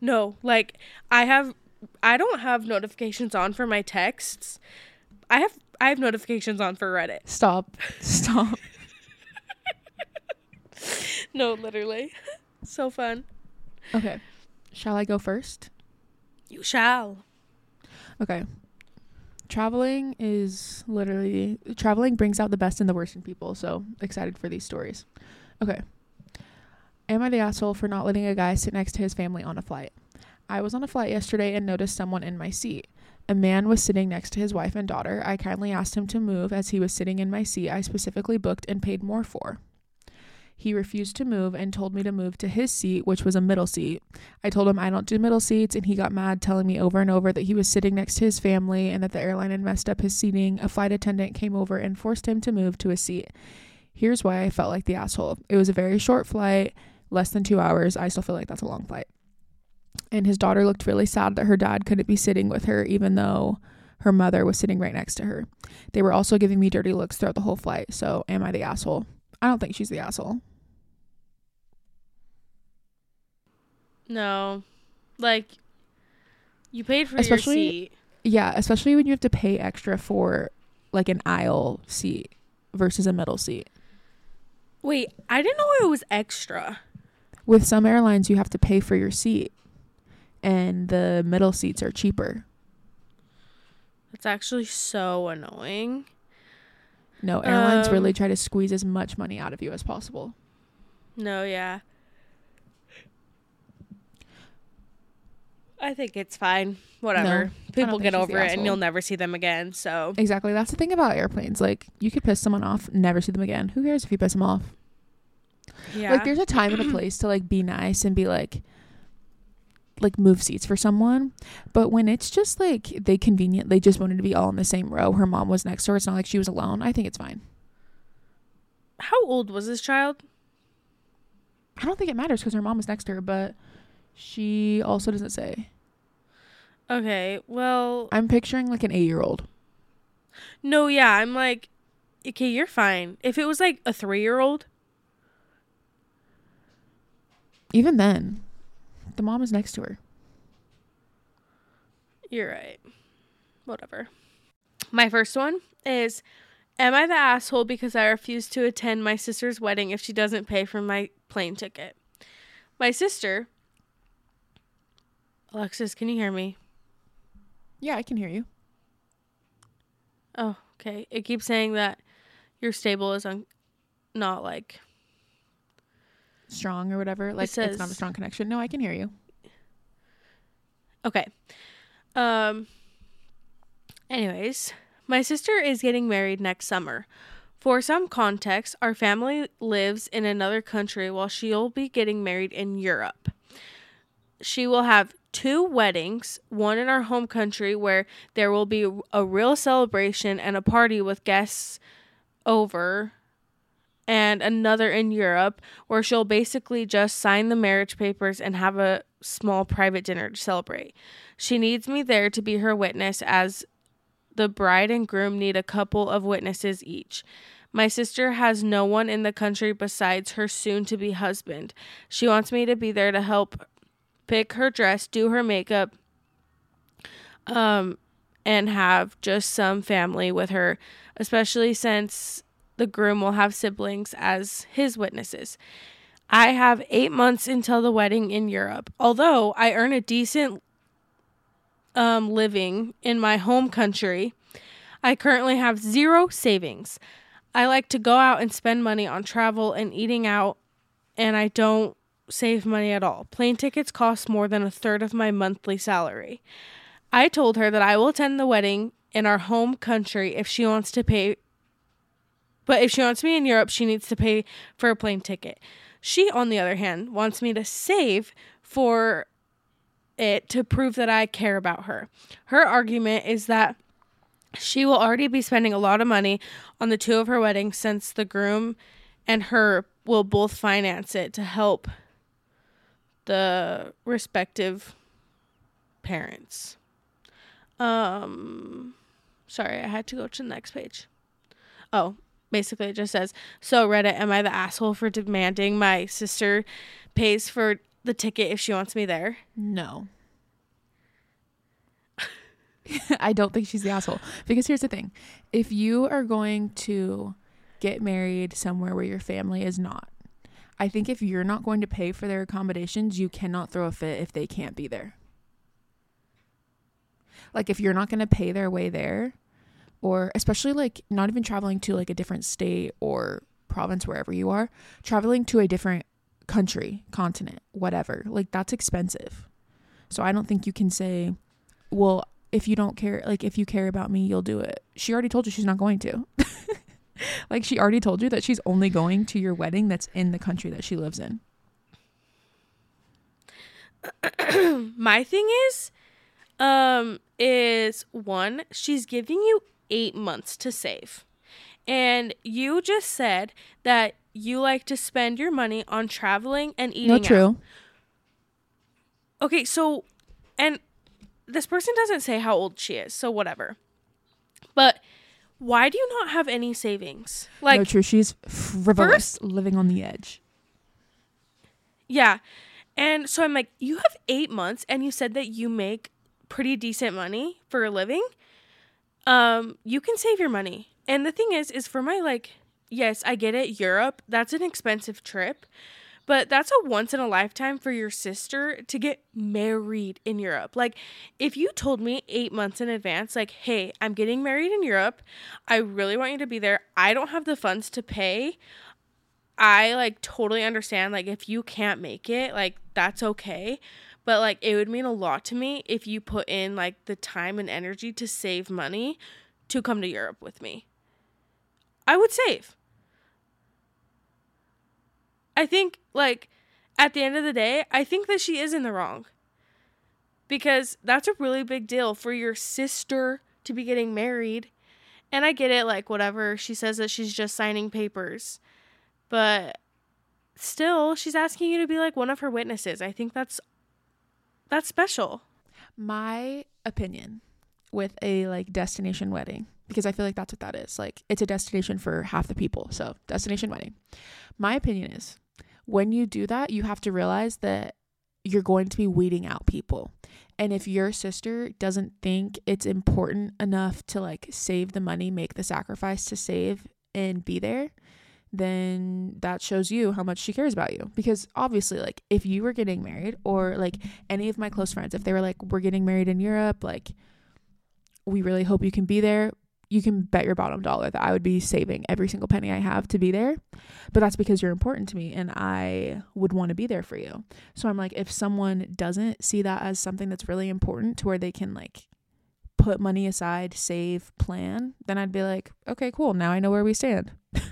No, like I have I don't have notifications on for my texts. I have I have notifications on for Reddit. Stop, stop. [laughs] No, literally. [laughs] so fun. okay, shall I go first? You shall. Okay. Traveling is literally traveling brings out the best and the worst in people. So excited for these stories. Okay. Am I the asshole for not letting a guy sit next to his family on a flight? I was on a flight yesterday and noticed someone in my seat. A man was sitting next to his wife and daughter. I kindly asked him to move as he was sitting in my seat I specifically booked and paid more for. He refused to move and told me to move to his seat, which was a middle seat. I told him I don't do middle seats, and he got mad, telling me over and over that he was sitting next to his family and that the airline had messed up his seating. A flight attendant came over and forced him to move to a seat. Here's why I felt like the asshole it was a very short flight, less than two hours. I still feel like that's a long flight. And his daughter looked really sad that her dad couldn't be sitting with her, even though her mother was sitting right next to her. They were also giving me dirty looks throughout the whole flight. So, am I the asshole? I don't think she's the asshole. No. Like you paid for Especially- your seat. Yeah, especially when you have to pay extra for like an aisle seat versus a middle seat. Wait, I didn't know it was extra. With some airlines, you have to pay for your seat, and the middle seats are cheaper. That's actually so annoying. No, airlines Um, really try to squeeze as much money out of you as possible. No, yeah. I think it's fine. Whatever. No, People get over it and you'll never see them again. So, Exactly. That's the thing about airplanes. Like, you could piss someone off, never see them again. Who cares if you piss them off? yeah. Like, there's a time and a [clears throat] place to like be nice and be like, like move seats for someone. But when it's just like they convenient, they just wanted to be all in the same row. Her mom was next to her. It's not like she was alone. I think it's fine. How old was this child? I don't think it matters because her mom was next to her, but she also doesn't say. Okay, well, I'm picturing like an eight year old. no, yeah, I'm like, okay, you're fine. If it was like a three year old, Even then, the mom is next to her. you're right. Whatever. My first one is Am I the asshole because I refuse to attend my sister's wedding if she doesn't pay for my plane ticket? My sister, Alexis, can you hear me? Yeah, I can hear you. Oh, okay. It keeps saying that your stable is un- not like Strong or whatever. Like it's not a strong connection. No, I can hear you. Okay. Um anyways, my sister is getting married next summer. For some context, our family lives in another country while she'll be getting married in Europe. She will have two weddings, one in our home country where there will be a real celebration and a party with guests over and another in Europe where she'll basically just sign the marriage papers and have a small private dinner to celebrate. She needs me there to be her witness as the bride and groom need a couple of witnesses each. My sister has no one in the country besides her soon to be husband. She wants me to be there to help pick her dress, do her makeup, um, and have just some family with her, especially since the groom will have siblings as his witnesses. I have eight months until the wedding in Europe. Although I earn a decent um, living in my home country, I currently have zero savings. I like to go out and spend money on travel and eating out, and I don't save money at all. Plane tickets cost more than a third of my monthly salary. I told her that I will attend the wedding in our home country if she wants to pay but if she wants me in Europe, she needs to pay for a plane ticket. She, on the other hand, wants me to save for it to prove that I care about her. Her argument is that she will already be spending a lot of money on the two of her weddings since the groom and her will both finance it to help the respective parents. Um sorry, I had to go to the next page. Oh, basically it just says, "So Reddit, am I the asshole for demanding my sister pays for the ticket if she wants me there?" No. [laughs] I don't think she's the asshole. Because here's the thing if you are going to get married somewhere where your family is not, I think if you're not going to pay for their accommodations, you cannot throw a fit if they can't be there. Like, if you're not going to pay their way there, or especially like not even traveling to like a different state or province, wherever you are, traveling to a different country, continent, whatever, like that's expensive. So I don't think you can say, well, if you don't care, like if you care about me, you'll do it. She already told you she's not going to. [laughs] like she already told you that she's only going to your wedding that's in the country that she lives in. [clears throat] My thing is um is one, she's giving you 8 months to save. And you just said that you like to spend your money on traveling and eating no, out. true. Okay, so and this person doesn't say how old she is, so whatever. But why do you not have any savings? Like no, true. She's frivolous, living on the edge. Yeah. And so I'm like, you have eight months and you said that you make pretty decent money for a living. Um, you can save your money. And the thing is, is for my like, yes, I get it, Europe, that's an expensive trip. But that's a once in a lifetime for your sister to get married in Europe. Like, if you told me eight months in advance, like, hey, I'm getting married in Europe, I really want you to be there. I don't have the funds to pay. I like totally understand like if you can't make it, like that's okay. But like it would mean a lot to me if you put in like the time and energy to save money to come to Europe with me. I would save. I think like at the end of the day, I think that she is in the wrong. Because that's a really big deal for your sister to be getting married. And I get it like whatever, she says that she's just signing papers but still she's asking you to be like one of her witnesses i think that's that's special My opinion with a like destination wedding, because I feel like that's what that is. Like it's a destination for half the people. So, destination wedding. My opinion is when you do that, you have to realize that you're going to be weeding out people. And if your sister doesn't think it's important enough to like save the money, make the sacrifice to save and be there, then that shows you how much she cares about you. Because obviously, like, if you were getting married, or like any of my close friends, if they were like, we're getting married in Europe, like, we really hope you can be there, you can bet your bottom dollar that I would be saving every single penny I have to be there. But that's because you're important to me and I would want to be there for you. So I'm like, if someone doesn't see that as something that's really important to where they can like put money aside, save, plan, then I'd be like, okay, cool. Now I know where we stand. [laughs]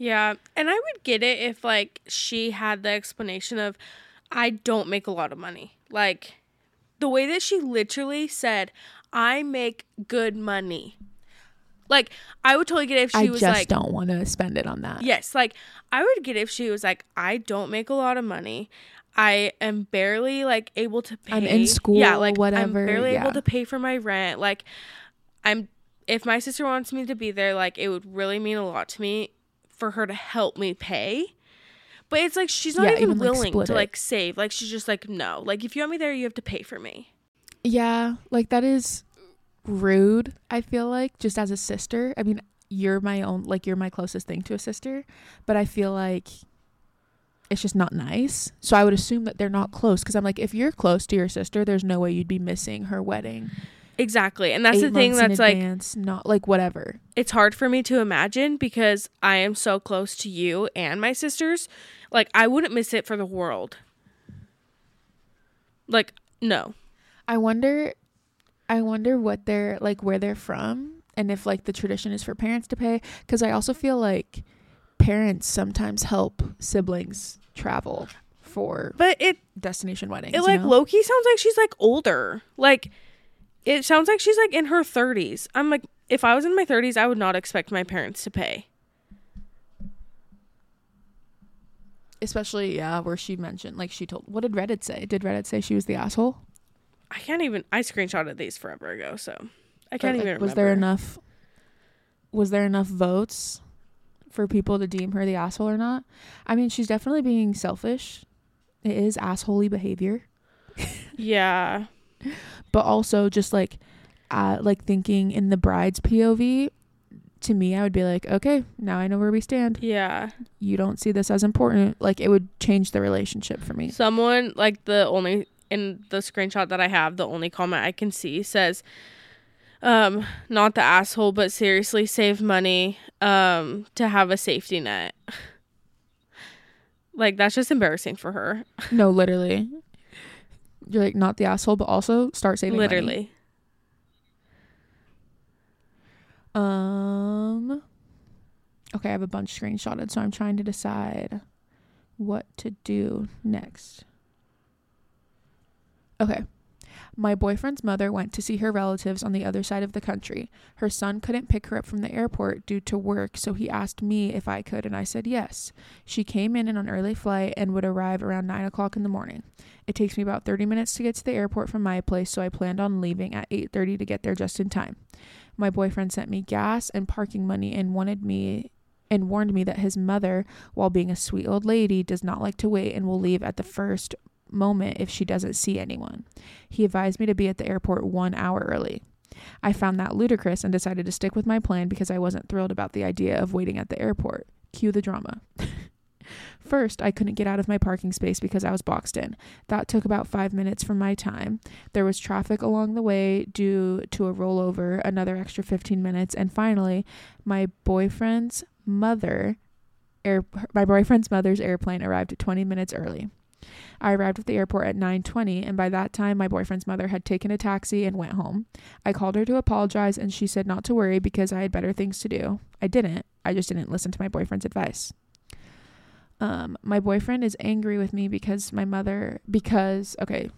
Yeah, and I would get it if like she had the explanation of I don't make a lot of money. Like the way that she literally said, I make good money. Like I would totally get it if she I was just like don't want to spend it on that. Yes, like I would get it if she was like I don't make a lot of money. I am barely like able to pay I'm in school, Yeah, like whatever, I'm barely yeah. able to pay for my rent. Like I'm if my sister wants me to be there, like it would really mean a lot to me for her to help me pay. But it's like she's not Yeah, even, even, willing split to like save. Like she's just like, no. Like if you want me there, you have to pay for me. Yeah, like that is rude, I feel like, just as a sister. I mean, you're my own like you're my closest thing to a sister, but I feel like it's just not nice. So I would assume that they're not close because I'm like if you're close to your sister, there's no way you'd be missing her wedding. Exactly. And that's the thing that's like advance, not like whatever. it's hard for me to imagine because I am so close to you and my sisters. Like I wouldn't miss it for the world. Like no. I wonder I wonder what they're like where they're from and if like the tradition is for parents to pay cuz I also feel like parents sometimes help siblings travel for But it destination weddings. it you like know? Loki sounds like she's like older. Like it sounds like she's like in her 30s. I'm like if I was in my 30s, I would not expect my parents to pay. Especially yeah, where she mentioned like she told what did Reddit say? Did Reddit say she was the asshole? I can't even I screenshotted these forever ago, so I can't like, even remember. Was there enough was there enough votes for people to deem her the asshole or not? I mean, she's definitely being selfish. It is assholey behavior. Yeah. [laughs] but also just like uh like thinking in the bride's POV to me I would be like okay now I know where we stand Yeah. you don't see this as important like it would change the relationship for me Someone like the only in the screenshot that I have, the only comment I can see says um not the asshole but seriously save money um to have a safety net. [laughs] like that's just embarrassing for her. no literally you're like not the asshole but also start saving money. Literally. um okay I have a bunch screenshotted so I'm trying to decide what to do next okay My boyfriend's mother went to see her relatives on the other side of the country. Her son couldn't pick her up from the airport due to work, so he asked me if I could, and I said yes. She came in on an early flight and would arrive around 9 o'clock in the morning. It takes me about 30 minutes to get to the airport from my place, so I planned on leaving at 8:30 to get there just in time. My boyfriend sent me gas and parking money and wanted me and warned me that his mother, while being a sweet old lady, does not like to wait and will leave at the first moment if she doesn't see anyone. He advised me to be at the airport one hour early. I found that ludicrous and decided to stick with my plan because I wasn't thrilled about the idea of waiting at the airport. Cue the drama. [laughs] First, I couldn't get out of my parking space because I was boxed in. That took about five minutes from my time. There was traffic along the way due to a rollover, another extra 15 minutes, and finally, my boyfriend's mother, air, my boyfriend's mother's airplane arrived 20 minutes early. I arrived at the airport at 9:20 and by that time my boyfriend's mother had taken a taxi and went home. I called her to apologize and she said not to worry because I had better things to do. I didn't. I just didn't listen to my boyfriend's advice. Um my boyfriend is angry with me because my mother because okay,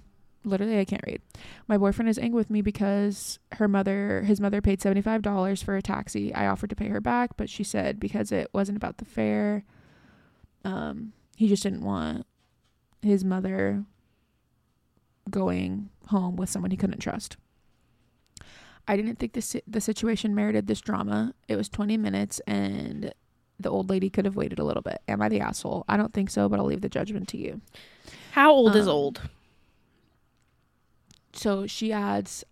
literally I can't read. My boyfriend is angry with me because her mother his mother paid $75 for a taxi. I offered to pay her back, but she said because it wasn't about the fare um he just didn't want his mother going home with someone he couldn't trust. I didn't think this the situation merited this drama. It was 20 minutes and the old lady could have waited a little bit. Am I the asshole? I don't think so, but I'll leave the judgment to you. How old is Um, old? So she adds,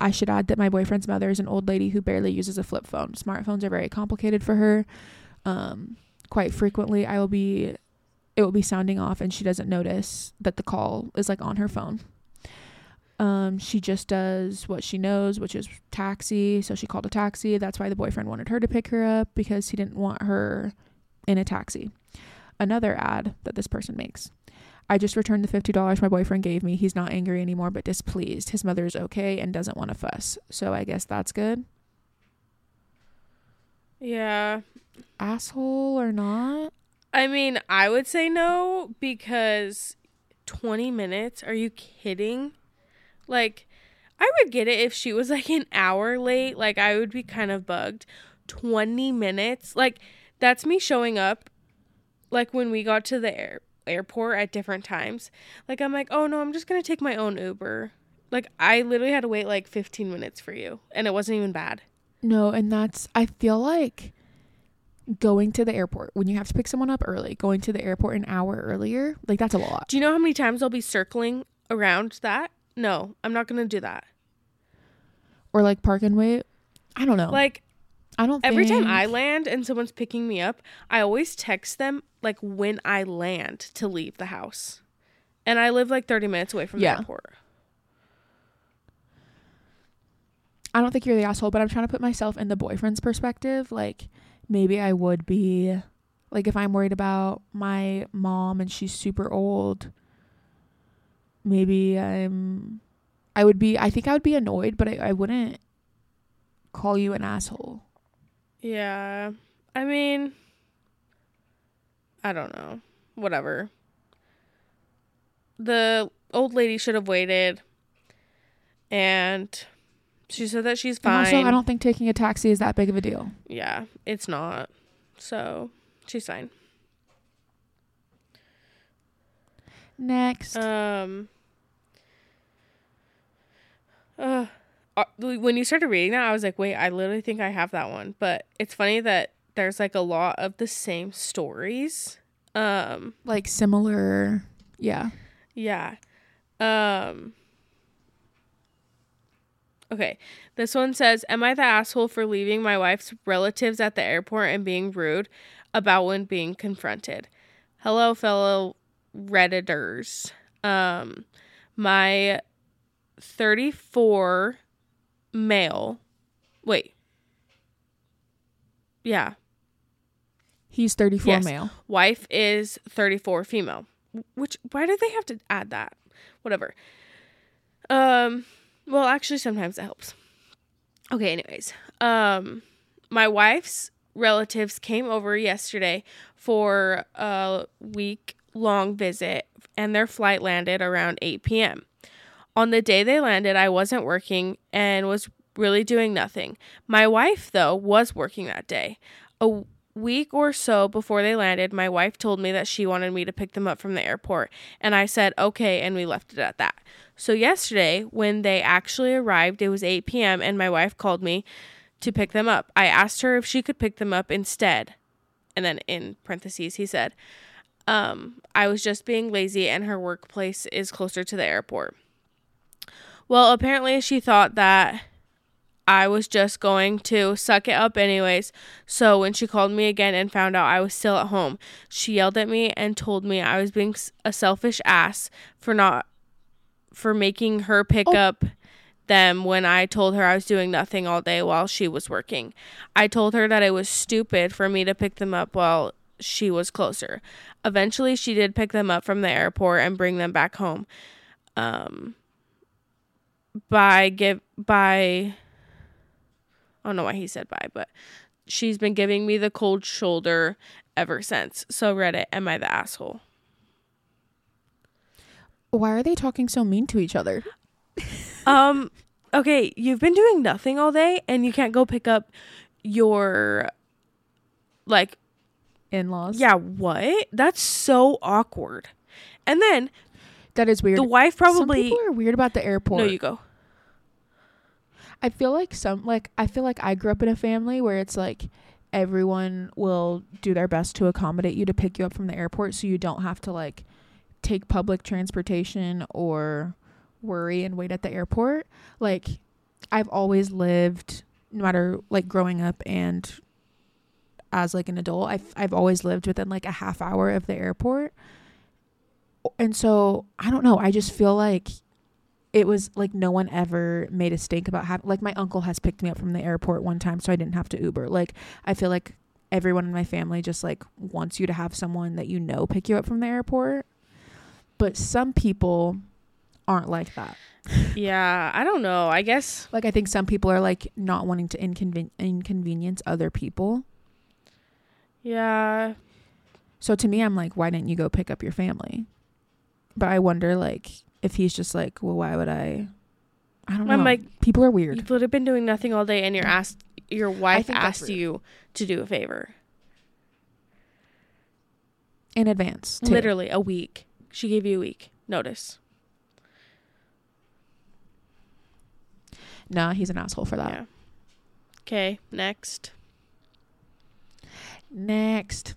I should add that my boyfriend's mother is an old lady who barely uses a flip phone. Smartphones are very complicated for her. Um, quite frequently, I will be, it will be sounding off, and she doesn't notice that the call is like on her phone. Um, she just does what she knows, which is taxi. So she called a taxi. That's why the boyfriend wanted her to pick her up because he didn't want her in a taxi. Another ad that this person makes. I just returned the $50 my boyfriend gave me. He's not angry anymore, but displeased. His mother is okay and doesn't want to fuss. So I guess that's good. Yeah. Asshole or not? I mean, I would say no because 20 minutes? Are you kidding? Like, I would get it if she was like an hour late. Like, I would be kind of bugged. 20 minutes? Like, that's me showing up. Like, when we got to the air- airport at different times. Like, I'm like, oh no, I'm just going to take my own Uber. Like, I literally had to wait like 15 minutes for you, and it wasn't even bad. No, and that's, I feel like going to the airport when you have to pick someone up early, going to the airport an hour earlier, like that's a lot. Do you know how many times I'll be circling around that? No, I'm not to do that. Or like park and wait. I don't know. Like, I don't Every time I land and someone's picking me up, I always text them like when I land to leave the house. And I live like 30 minutes away from Yeah. the airport. I don't think you're the asshole, but I'm trying to put myself in the boyfriend's perspective. Like, maybe I would be, like, if I'm worried about my mom and she's super old, maybe I'm, I would be, I think I would be annoyed, but I, I wouldn't call you an asshole. Yeah. I mean, I don't know. Whatever. The old lady should have waited. And she said that she's And fine. also, I don't think taking a taxi is that big of a deal. yeah, it's not. So, she's fine. Next. Um. Uh, uh, when you started reading that, I was like, wait, I literally think I have that one. But it's funny that there's like a lot of the same stories. Um. like, similar. Yeah. Yeah. Um. Okay. This one says, "Am I the asshole for leaving my wife's relatives at the airport and being rude about when being confronted?" Hello, fellow redditors. Um, my 34 male. Wait. Yeah. He's 34 Yes. male. Wife is 34 female. Which why do they have to add that? Whatever. Um well actually sometimes it helps. Okay, anyways. Um my wife's relatives came over yesterday for a week long visit and their flight landed around 8 p.m. On the day they landed, I wasn't working and was really doing nothing. My wife, though, was working that day. A week or so before they landed, my wife told me that she wanted me to pick them up from the airport, and I said okay, and we left it at that. So, yesterday, when they actually arrived, it was 8 p.m., and my wife called me to pick them up. I asked her if she could pick them up instead. And then in parentheses, he said, um, I was just being lazy and her workplace is closer to the airport. Well, apparently she thought that I was just going to suck it up anyways. So when she called me again and found out I was still at home, she yelled at me and told me I was being a selfish ass for not for making her pick Oh. up them when I told her I was doing nothing all day while she was working. I told her that it was stupid for me to pick them up while she was closer. Eventually, she did pick them up from the airport and bring them back home. Um, by give by, I don't know why he said bye, but she's been giving me the cold shoulder ever since. So Reddit, am I the asshole? Why are they talking so mean to each other? Um, okay, you've been doing nothing all day and you can't go pick up your like In laws. yeah, what? That's so awkward. And then That is weird. the wife probably Some people are weird about the airport. No, you go. I feel like some like I feel like I grew up in a family where it's like everyone will do their best to accommodate you to pick you up from the airport so you don't have to like take public transportation or worry and wait at the airport. Like I've always lived no matter like growing up and as like an adult, I've I've always lived within like a half hour of the airport. And so, I don't know, I just feel like it was like no one ever made a stink about having like my uncle has picked me up from the airport one time so I didn't have to Uber. Like I feel like everyone in my family just like wants you to have someone that you know pick you up from the airport. But some people aren't like that. [laughs] Yeah, I don't know. I guess Like I think some people are like not wanting to inconven- inconvenience other people. yeah. So to me I'm like why didn't you go pick up your family? But I wonder like if he's just like, well why would I I don't know. I'm like, people are weird. You would have been doing nothing all day and you're asked your wife asked you to do a favor. In advance. too. Literally a week. She gave you a week notice. Nah, he's an asshole for that. Yeah. Okay, next. Next.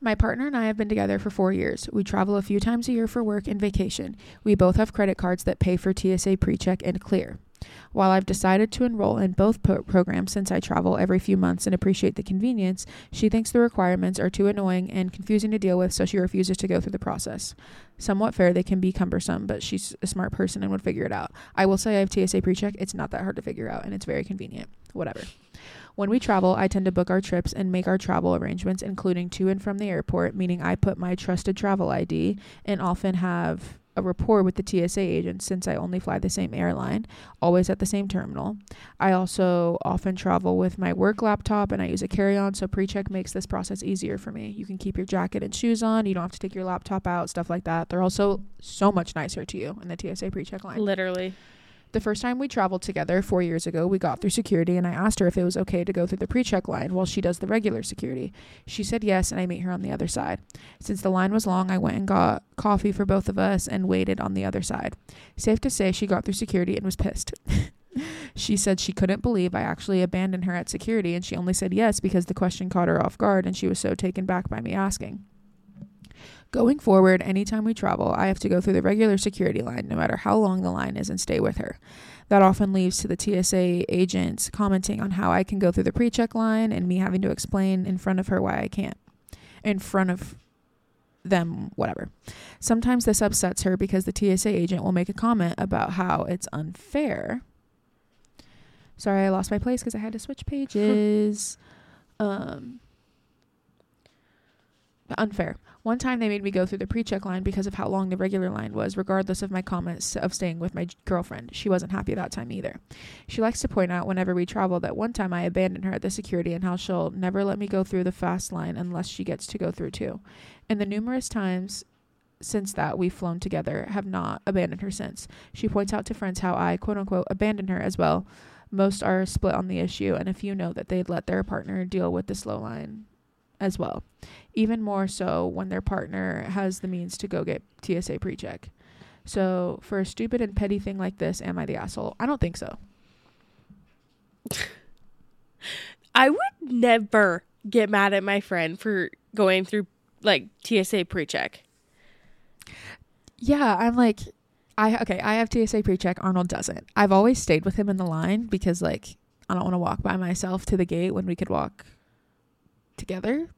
My partner and I have been together for four years. We travel a few times a year for work and vacation. We both have credit cards that pay for TSA PreCheck and Clear. While I've decided to enroll in both po- programs since I travel every few months and appreciate the convenience, she thinks the requirements are too annoying and confusing to deal with, so she refuses to go through the process. Somewhat fair, they can be cumbersome, but she's a smart person and would figure it out. I will say I have TSA PreCheck. It's not that hard to figure out, and it's very convenient. Whatever. When we travel, I tend to book our trips and make our travel arrangements, including to and from the airport, meaning I put my trusted travel ID and often have a rapport with the TSA agent since I only fly the same airline, always at the same terminal. I also often travel with my work laptop and I use a carry on, so pre check makes this process easier for me. You can keep your jacket and shoes on, you don't have to take your laptop out, stuff like that. They're also so much nicer to you in the TSA pre check line. Literally. The first time we traveled together four years ago, we got through security and I asked her if it was okay to go through the pre check line while she does the regular security. She said yes, and I meet her on the other side. Since the line was long, I went and got coffee for both of us and waited on the other side. Safe to say, she got through security and was pissed. [laughs] she said she couldn't believe I actually abandoned her at security and she only said yes because the question caught her off guard and she was so taken back by me asking. Going forward, anytime we travel, I have to go through the regular security line, no matter how long the line is, and stay with her. That often leads to the TSA agents commenting on how I can go through the pre check line and me having to explain in front of her why I can't. In front of them, whatever. Sometimes this upsets her because the TSA agent will make a comment about how it's unfair. Sorry, I lost my place because I had to switch [laughs] pages. um, unfair. One time they made me go through the pre-check line because of how long the regular line was, regardless of my comments of staying with my girlfriend. She wasn't happy that time either. She likes to point out whenever we travel that one time I abandoned her at the security and how she'll never let me go through the fast line unless she gets to go through too. And the numerous times since that we've flown together have not abandoned her since. She points out to friends how I quote unquote abandoned her as well. Most are split on the issue and a few know that they'd let their partner deal with the slow line as well. Even more so when their partner has the means to go get TSA pre check. So, for a stupid and petty thing like this, am I the asshole? I don't think so. [laughs] I would never get mad at my friend for going through like TSA pre-check. Yeah, I'm like, I okay, I have TSA pre check. Arnold doesn't. I've always stayed with him in the line because, like, I don't want to walk by myself to the gate when we could walk together.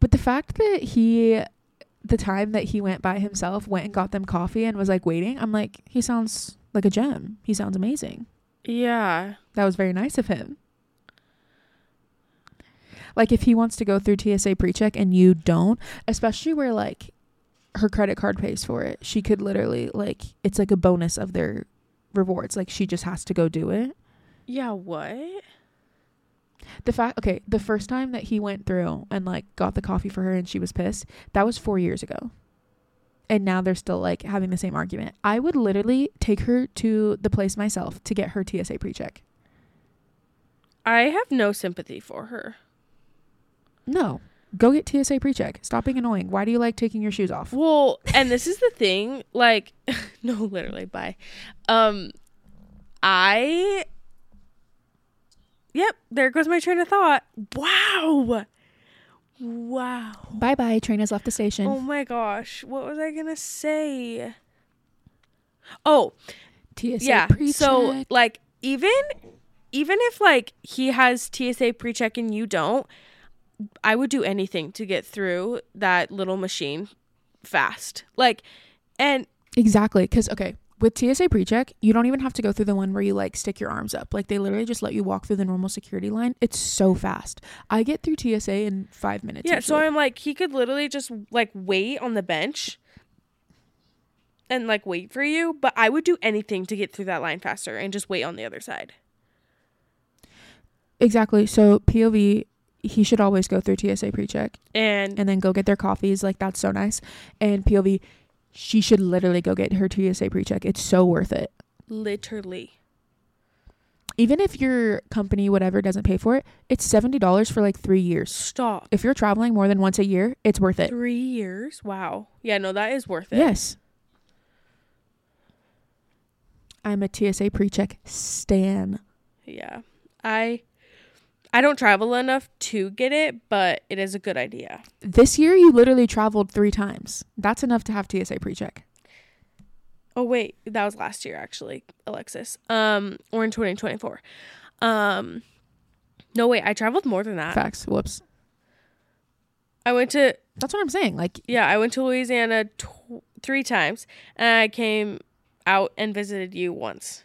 But the fact that he, the time that he went by himself, went and got them coffee and was like waiting, I'm like, he sounds like a gem. He sounds amazing. Yeah. That was very nice of him. Like if he wants to go through TSA pre-check and you don't, especially where like her credit card pays for it, she could literally like it's like a bonus of their rewards. Like she just has to go do it. Yeah, what? The fact okay, the first time that he went through and like got the coffee for her and she was pissed, that was 4 years ago. And now they're still like having the same argument. I would literally take her to the place myself to get her TSA pre-check. I have no sympathy for her. No. Go get TSA pre-check. Stop being annoying. Why do you like taking your shoes off? Well, and this is the thing, like [laughs] no, literally, bye. Um I Yep, there goes my train of thought. Wow. Wow. Bye bye. Train has left the station. Oh my gosh. What was I going to say? Oh, TSA yeah. pre-check. So like even even if like he has TSA pre-check and you don't, I would do anything to get through that little machine fast. Like and exactly. Because, okay, with TSA pre check, you don't even have to go through the one where you like stick your arms up. Like, they literally just let you walk through the normal security line. It's so fast. I get through TSA in five minutes. yeah, so usually. I'm like he could literally just like wait on the bench and like wait for you, but I would do anything to get through that line faster and just wait on the other side. Exactly. So, POV, he should always go through TSA pre check And and then go get their coffees. Like, that's so nice. And POV, she should literally go get her TSA pre check. It's so worth it. literally Even if your company, whatever, doesn't pay for it, it's $70 for like three years. stop. If you're traveling more than once a year, it's worth it. 3 years? Wow. Yeah, no, that is worth it. Yes. I'm a TSA pre-check stan. Yeah. I I don't travel enough to get it, but it is a good idea. This year you literally traveled 3 times. That's enough to have TSA pre-check. Oh wait, that was last year actually, Alexis. Um or in 2024. Um No wait, I traveled more than that. Facts. Whoops. I went to That's what I'm saying. Like yeah, I went to Louisiana tw- 3 times and I came out and visited you once.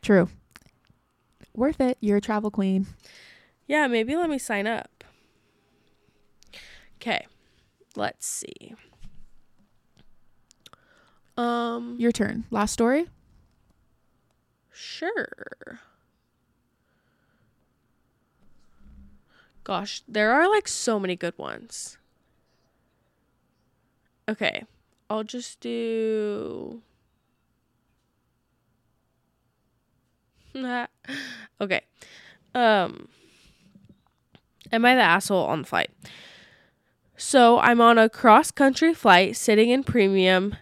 true. Worth it. You're a travel queen. Yeah, maybe let me sign up. Okay. Let's see. Um Your turn. Last story? Sure. Gosh, there are like so many good ones. Okay, I'll just do. [laughs] okay. Um, am I the asshole on the flight? So I'm on a cross country flight sitting in premium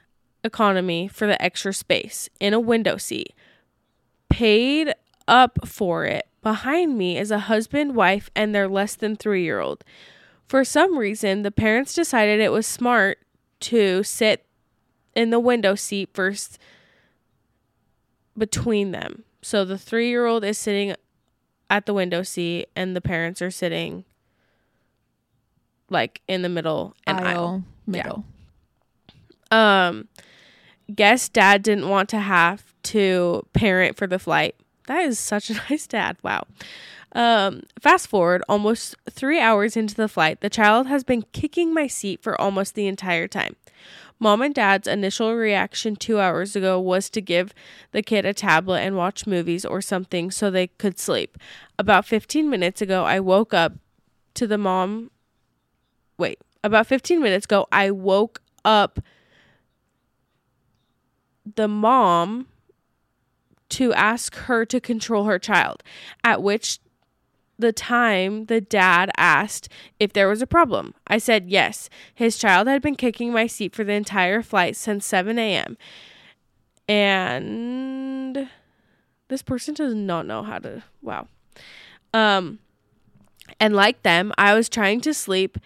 economy for the extra space in a window seat paid up for it. Behind me is a husband, wife, and their less than three year old. For some reason, the parents decided it was smart to sit in the window seat first between them. So the three year old is sitting at the window seat, and the parents are sitting like in the middle and aisle. Aisle. Middle. Um, guess dad didn't want to have to parent for the flight. That is such a [laughs] nice dad. Wow. Um, fast forward almost three hours into the flight, the child has been kicking my seat for almost the entire time. Mom and dad's initial reaction two hours ago was to give the kid a tablet and watch movies or something so they could sleep. About 15 minutes ago, I woke up to the mom. Wait, about 15 minutes ago, I woke up the mom to ask her to control her child, at which the time the dad asked if there was a problem. I said yes. His child had been kicking my seat for the entire flight since 7 a.m. And this person does not know how to. Wow. Um, and like them, I was trying to sleep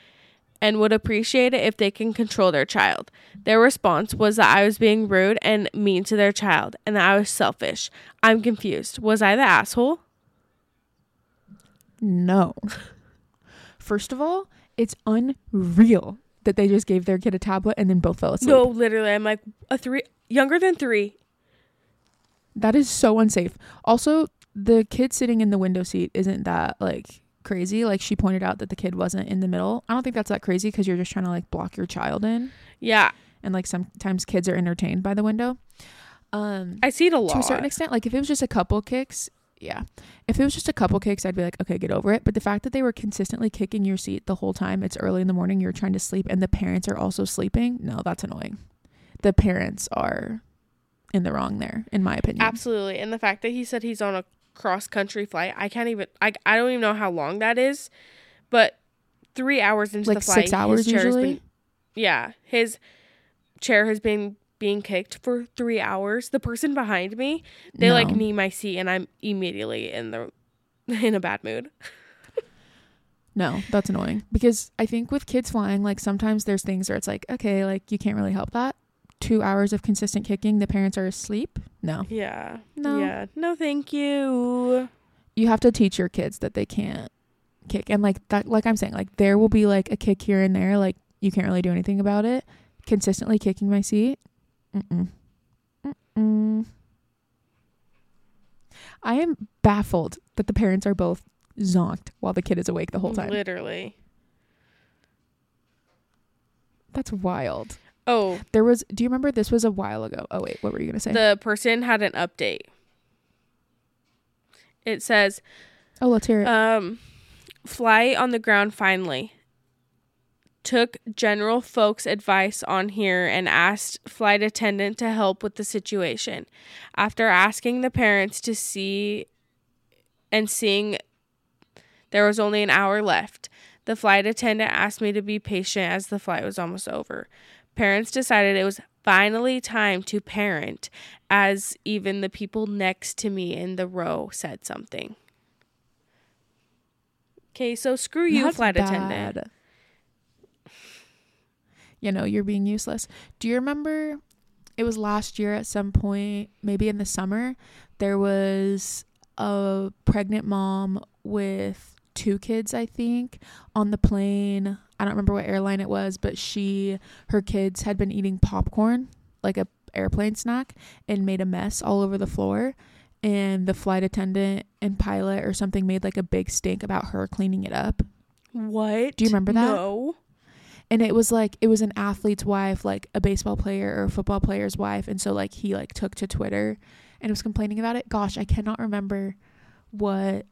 and would appreciate it if they can control their child. Their response was that I was being rude and mean to their child and that I was selfish. I'm confused. Was I the asshole? No. First of all, it's unreal that they just gave their kid a tablet and then both fell asleep. No, literally. I'm like a three younger than three. That is so unsafe. Also, the kid sitting in the window seat isn't that like crazy. Like she pointed out that the kid wasn't in the middle. I don't think that's that crazy because you're just trying to like block your child in. Yeah, And like sometimes kids are entertained by the window. Um I see it a lot. to a certain extent, like if it was just a couple kicks, yeah. If it was just a couple kicks, I'd be like, okay, get over it. But the fact that they were consistently kicking your seat the whole time, it's early in the morning, you're trying to sleep, and the parents are also sleeping, no, that's annoying. The parents are in the wrong there, in my opinion. Absolutely. And the fact that he said he's on a cross country flight, I can't even I I don't even know how long that is. But three hours into Like the flight, six hours his chair has usually? been Yeah. His chair has been being kicked for three hours. The person behind me, they like No. knee my seat and I'm immediately in the [laughs] in a bad mood. No, that's annoying because I think with kids flying, like sometimes there's things where it's like, okay, like you can't really help that. Two hours of consistent kicking, the parents are asleep. No, Yeah. No. Yeah. No, thank you. you have to teach your kids that they can't kick. And like that, like I'm saying, like there will be like a kick here and there, like you can't really do anything about it. Consistently kicking my seat, mm-mm. Mm-mm. I am baffled that the parents are both zonked while the kid is awake the whole time. Literally. That's wild. Oh, There was. Do you remember this was a while ago? Oh wait, what were you gonna say? the person had an update. It says, oh, let's hear it. um, fly on the ground finally. Took general folks' advice on here and asked flight attendant to help with the situation. After asking the parents to see and seeing there was only an hour left, the flight attendant asked me to be patient as the flight was almost over. Parents decided it was finally time to parent, as even the people next to me in the row said something. Okay, so screw you, That's flight attendant. You know, you're being useless. Do you remember it was last year at some point, maybe in the summer, there was a pregnant mom with two kids, I think, on the plane. I don't remember what airline it was, but she her kids had been eating popcorn, like a airplane snack, and made a mess all over the floor. And the flight attendant and pilot or something made like a big stink about her cleaning it up. What? Do you remember that? No. And it was like it was an athlete's wife like a baseball player or a football player's wife. And so like he like took to twitter and was complaining about it. Gosh i cannot remember what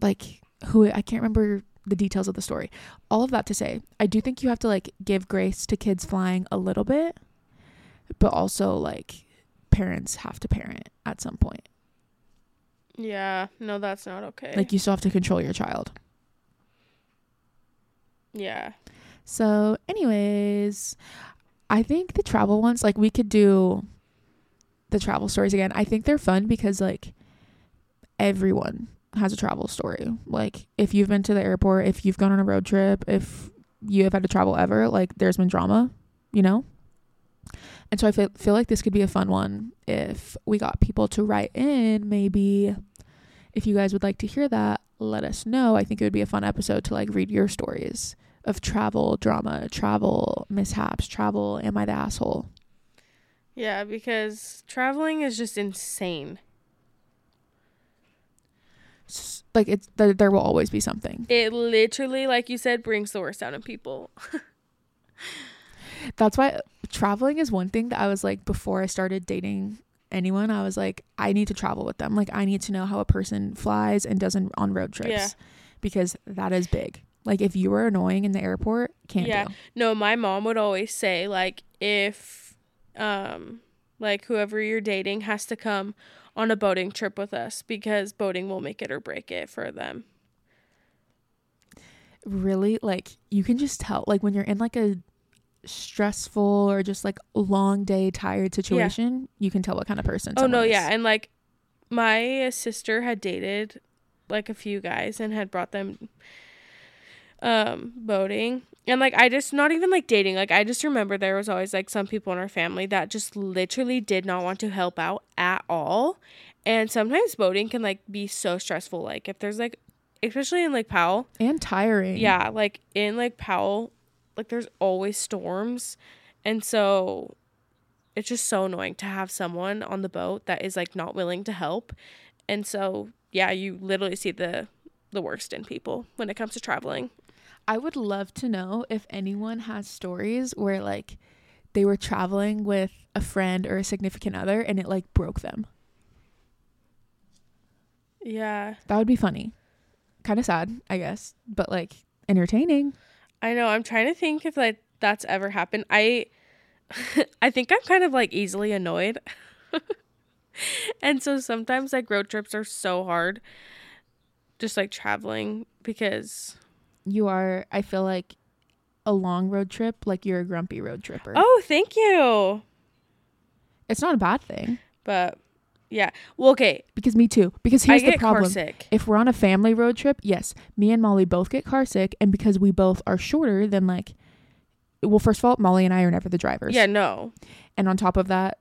like who i can't remember the details of the story. All of that to say i do think you have to like give grace to kids flying a little bit but also like parents have to parent at some point. Yeah, no, that's not okay. like you still have to control your child yeah. So, anyways, I think the travel ones, like, we could do the travel stories again. I think they're fun because, like, everyone has a travel story. Like, if you've been to the airport, if you've gone on a road trip, if you have had to travel ever, like, there's been drama, you know? And so I feel, feel like this could be a fun one if we got people to write in. Maybe if you guys would like to hear that, let us know. I think it would be a fun episode to like read your stories of travel drama, travel mishaps, travel am I the asshole? Yeah, because traveling is just insane. Like it's there, there will always be something. It literally, like you said, brings the worst out in people. [laughs] That's why traveling is one thing that I was like before I started dating anyone, I was like I need to travel with them. Like I need to know how a person flies and doesn't on road trips Yeah. because that is big. Like if you were annoying in the airport, can't Yeah. do. No, my mom would always say like if um like whoever you're dating has to come on a boating trip with us because boating will make it or break it for them. really like you can just tell like when you're in like a stressful or just like long day tired situation you can tell what kind of person Oh no, someone yeah, and like my sister had dated like a few guys and had brought them um boating. And like I just not even like dating, like I just remember there was always like some people in our family that just literally did not want to help out at all. And sometimes boating can like be so stressful like if there's like especially in like Powell, and tiring yeah, like in like Powell, like there's always storms. And so it's just so annoying to have someone on the boat that is like not willing to help. And so yeah, you literally see the the worst in people when it comes to traveling. I would love to know if anyone has stories where like they were traveling with a friend or a significant other and it like broke them Yeah. that would be funny kind of sad i guess but like entertaining I know. I'm trying to think if like that's ever happened. I [laughs] I think I'm kind of like easily annoyed. [laughs] and so sometimes like road trips are so hard just like traveling because you are i feel like a long road trip like you're a grumpy road tripper Oh, thank you. it's not a bad thing But Yeah. Well, okay. Because me too. Because here's the problem. If we're on a family road trip, yes, me and Molly both get car sick, and because we both are shorter than like, well, first of all, Molly and I are never the drivers. Yeah. No. And on top of that,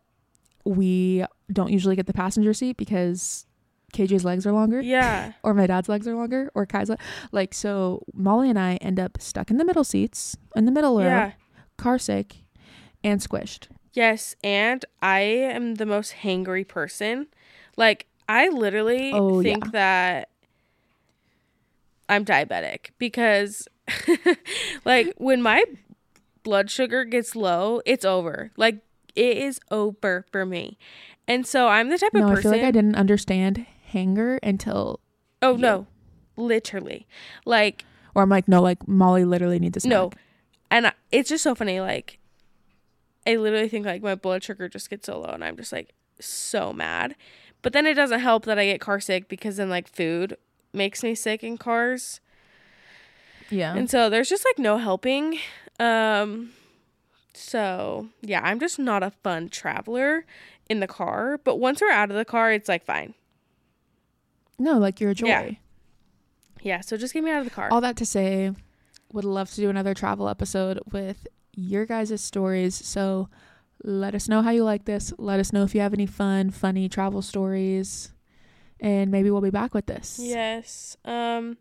we don't usually get the passenger seat because KJ's legs are longer. Yeah. [laughs] Or my dad's legs are longer, or Kai's le- like so. Molly and I end up stuck in the middle seats, in the middle row, Yeah. car sick, and squished. Yes, and I am the most hangry person. Like I literally Oh, think yeah. that I'm diabetic because [laughs] like when my blood sugar gets low, it's over. Like it is over for me. And so I'm the type of person. No, I feel like I didn't understand hanger until, Oh you. no. Literally. Like or I'm like, no, like Molly literally needs snack. no. And I, it's just so funny like I literally think like my blood sugar just gets so low and I'm just like so mad. But then it doesn't help that I get car sick because then like food makes me sick in cars. Yeah. And so there's just like no helping. Um so yeah, I'm just not a fun traveler in the car, but once we're out of the car it's like fine. No, like you're a joy. Yeah. Yeah, so just get me out of the car. All that to say, would love to do another travel episode with your guys' stories. So let us know how you like this. Let us know if you have any fun, funny travel stories. And maybe we'll be back with this. yes. Um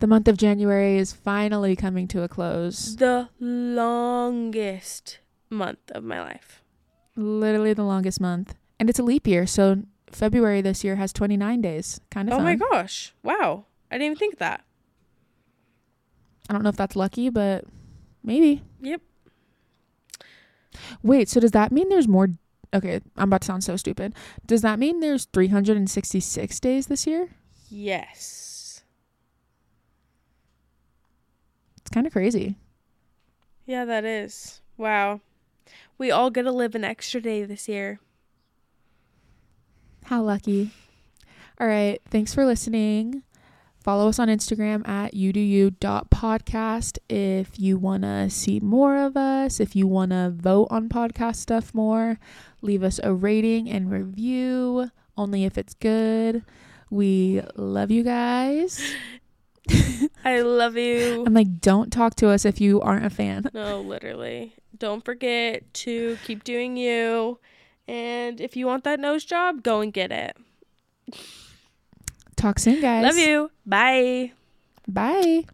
The month of January is finally coming to a close. the longest month of my life. Literally the longest month. And it's a leap year. So February this year has 29 days. Kind of Oh fun. my gosh. Wow. I didn't even think that. I don't know if that's lucky, but maybe. Yep. Wait, so does that mean there's more? Okay, I'm about to sound so stupid. Does that mean there's 366 days this year? Yes. It's kind of crazy. Yeah, that is. Wow. We all get to live an extra day this year. How lucky. All right, thanks for listening. Follow us on Instagram at youdoyou.podcast if you want to see more of us, if you want to vote on podcast stuff more, leave us a rating and review, only if it's good. We love you guys. [laughs] I love you. I'm like, don't talk to us if you aren't a fan. No, literally. Don't forget to keep doing you. And if you want that nose job, go and get it. Talk soon, guys. Love you. Bye. Bye.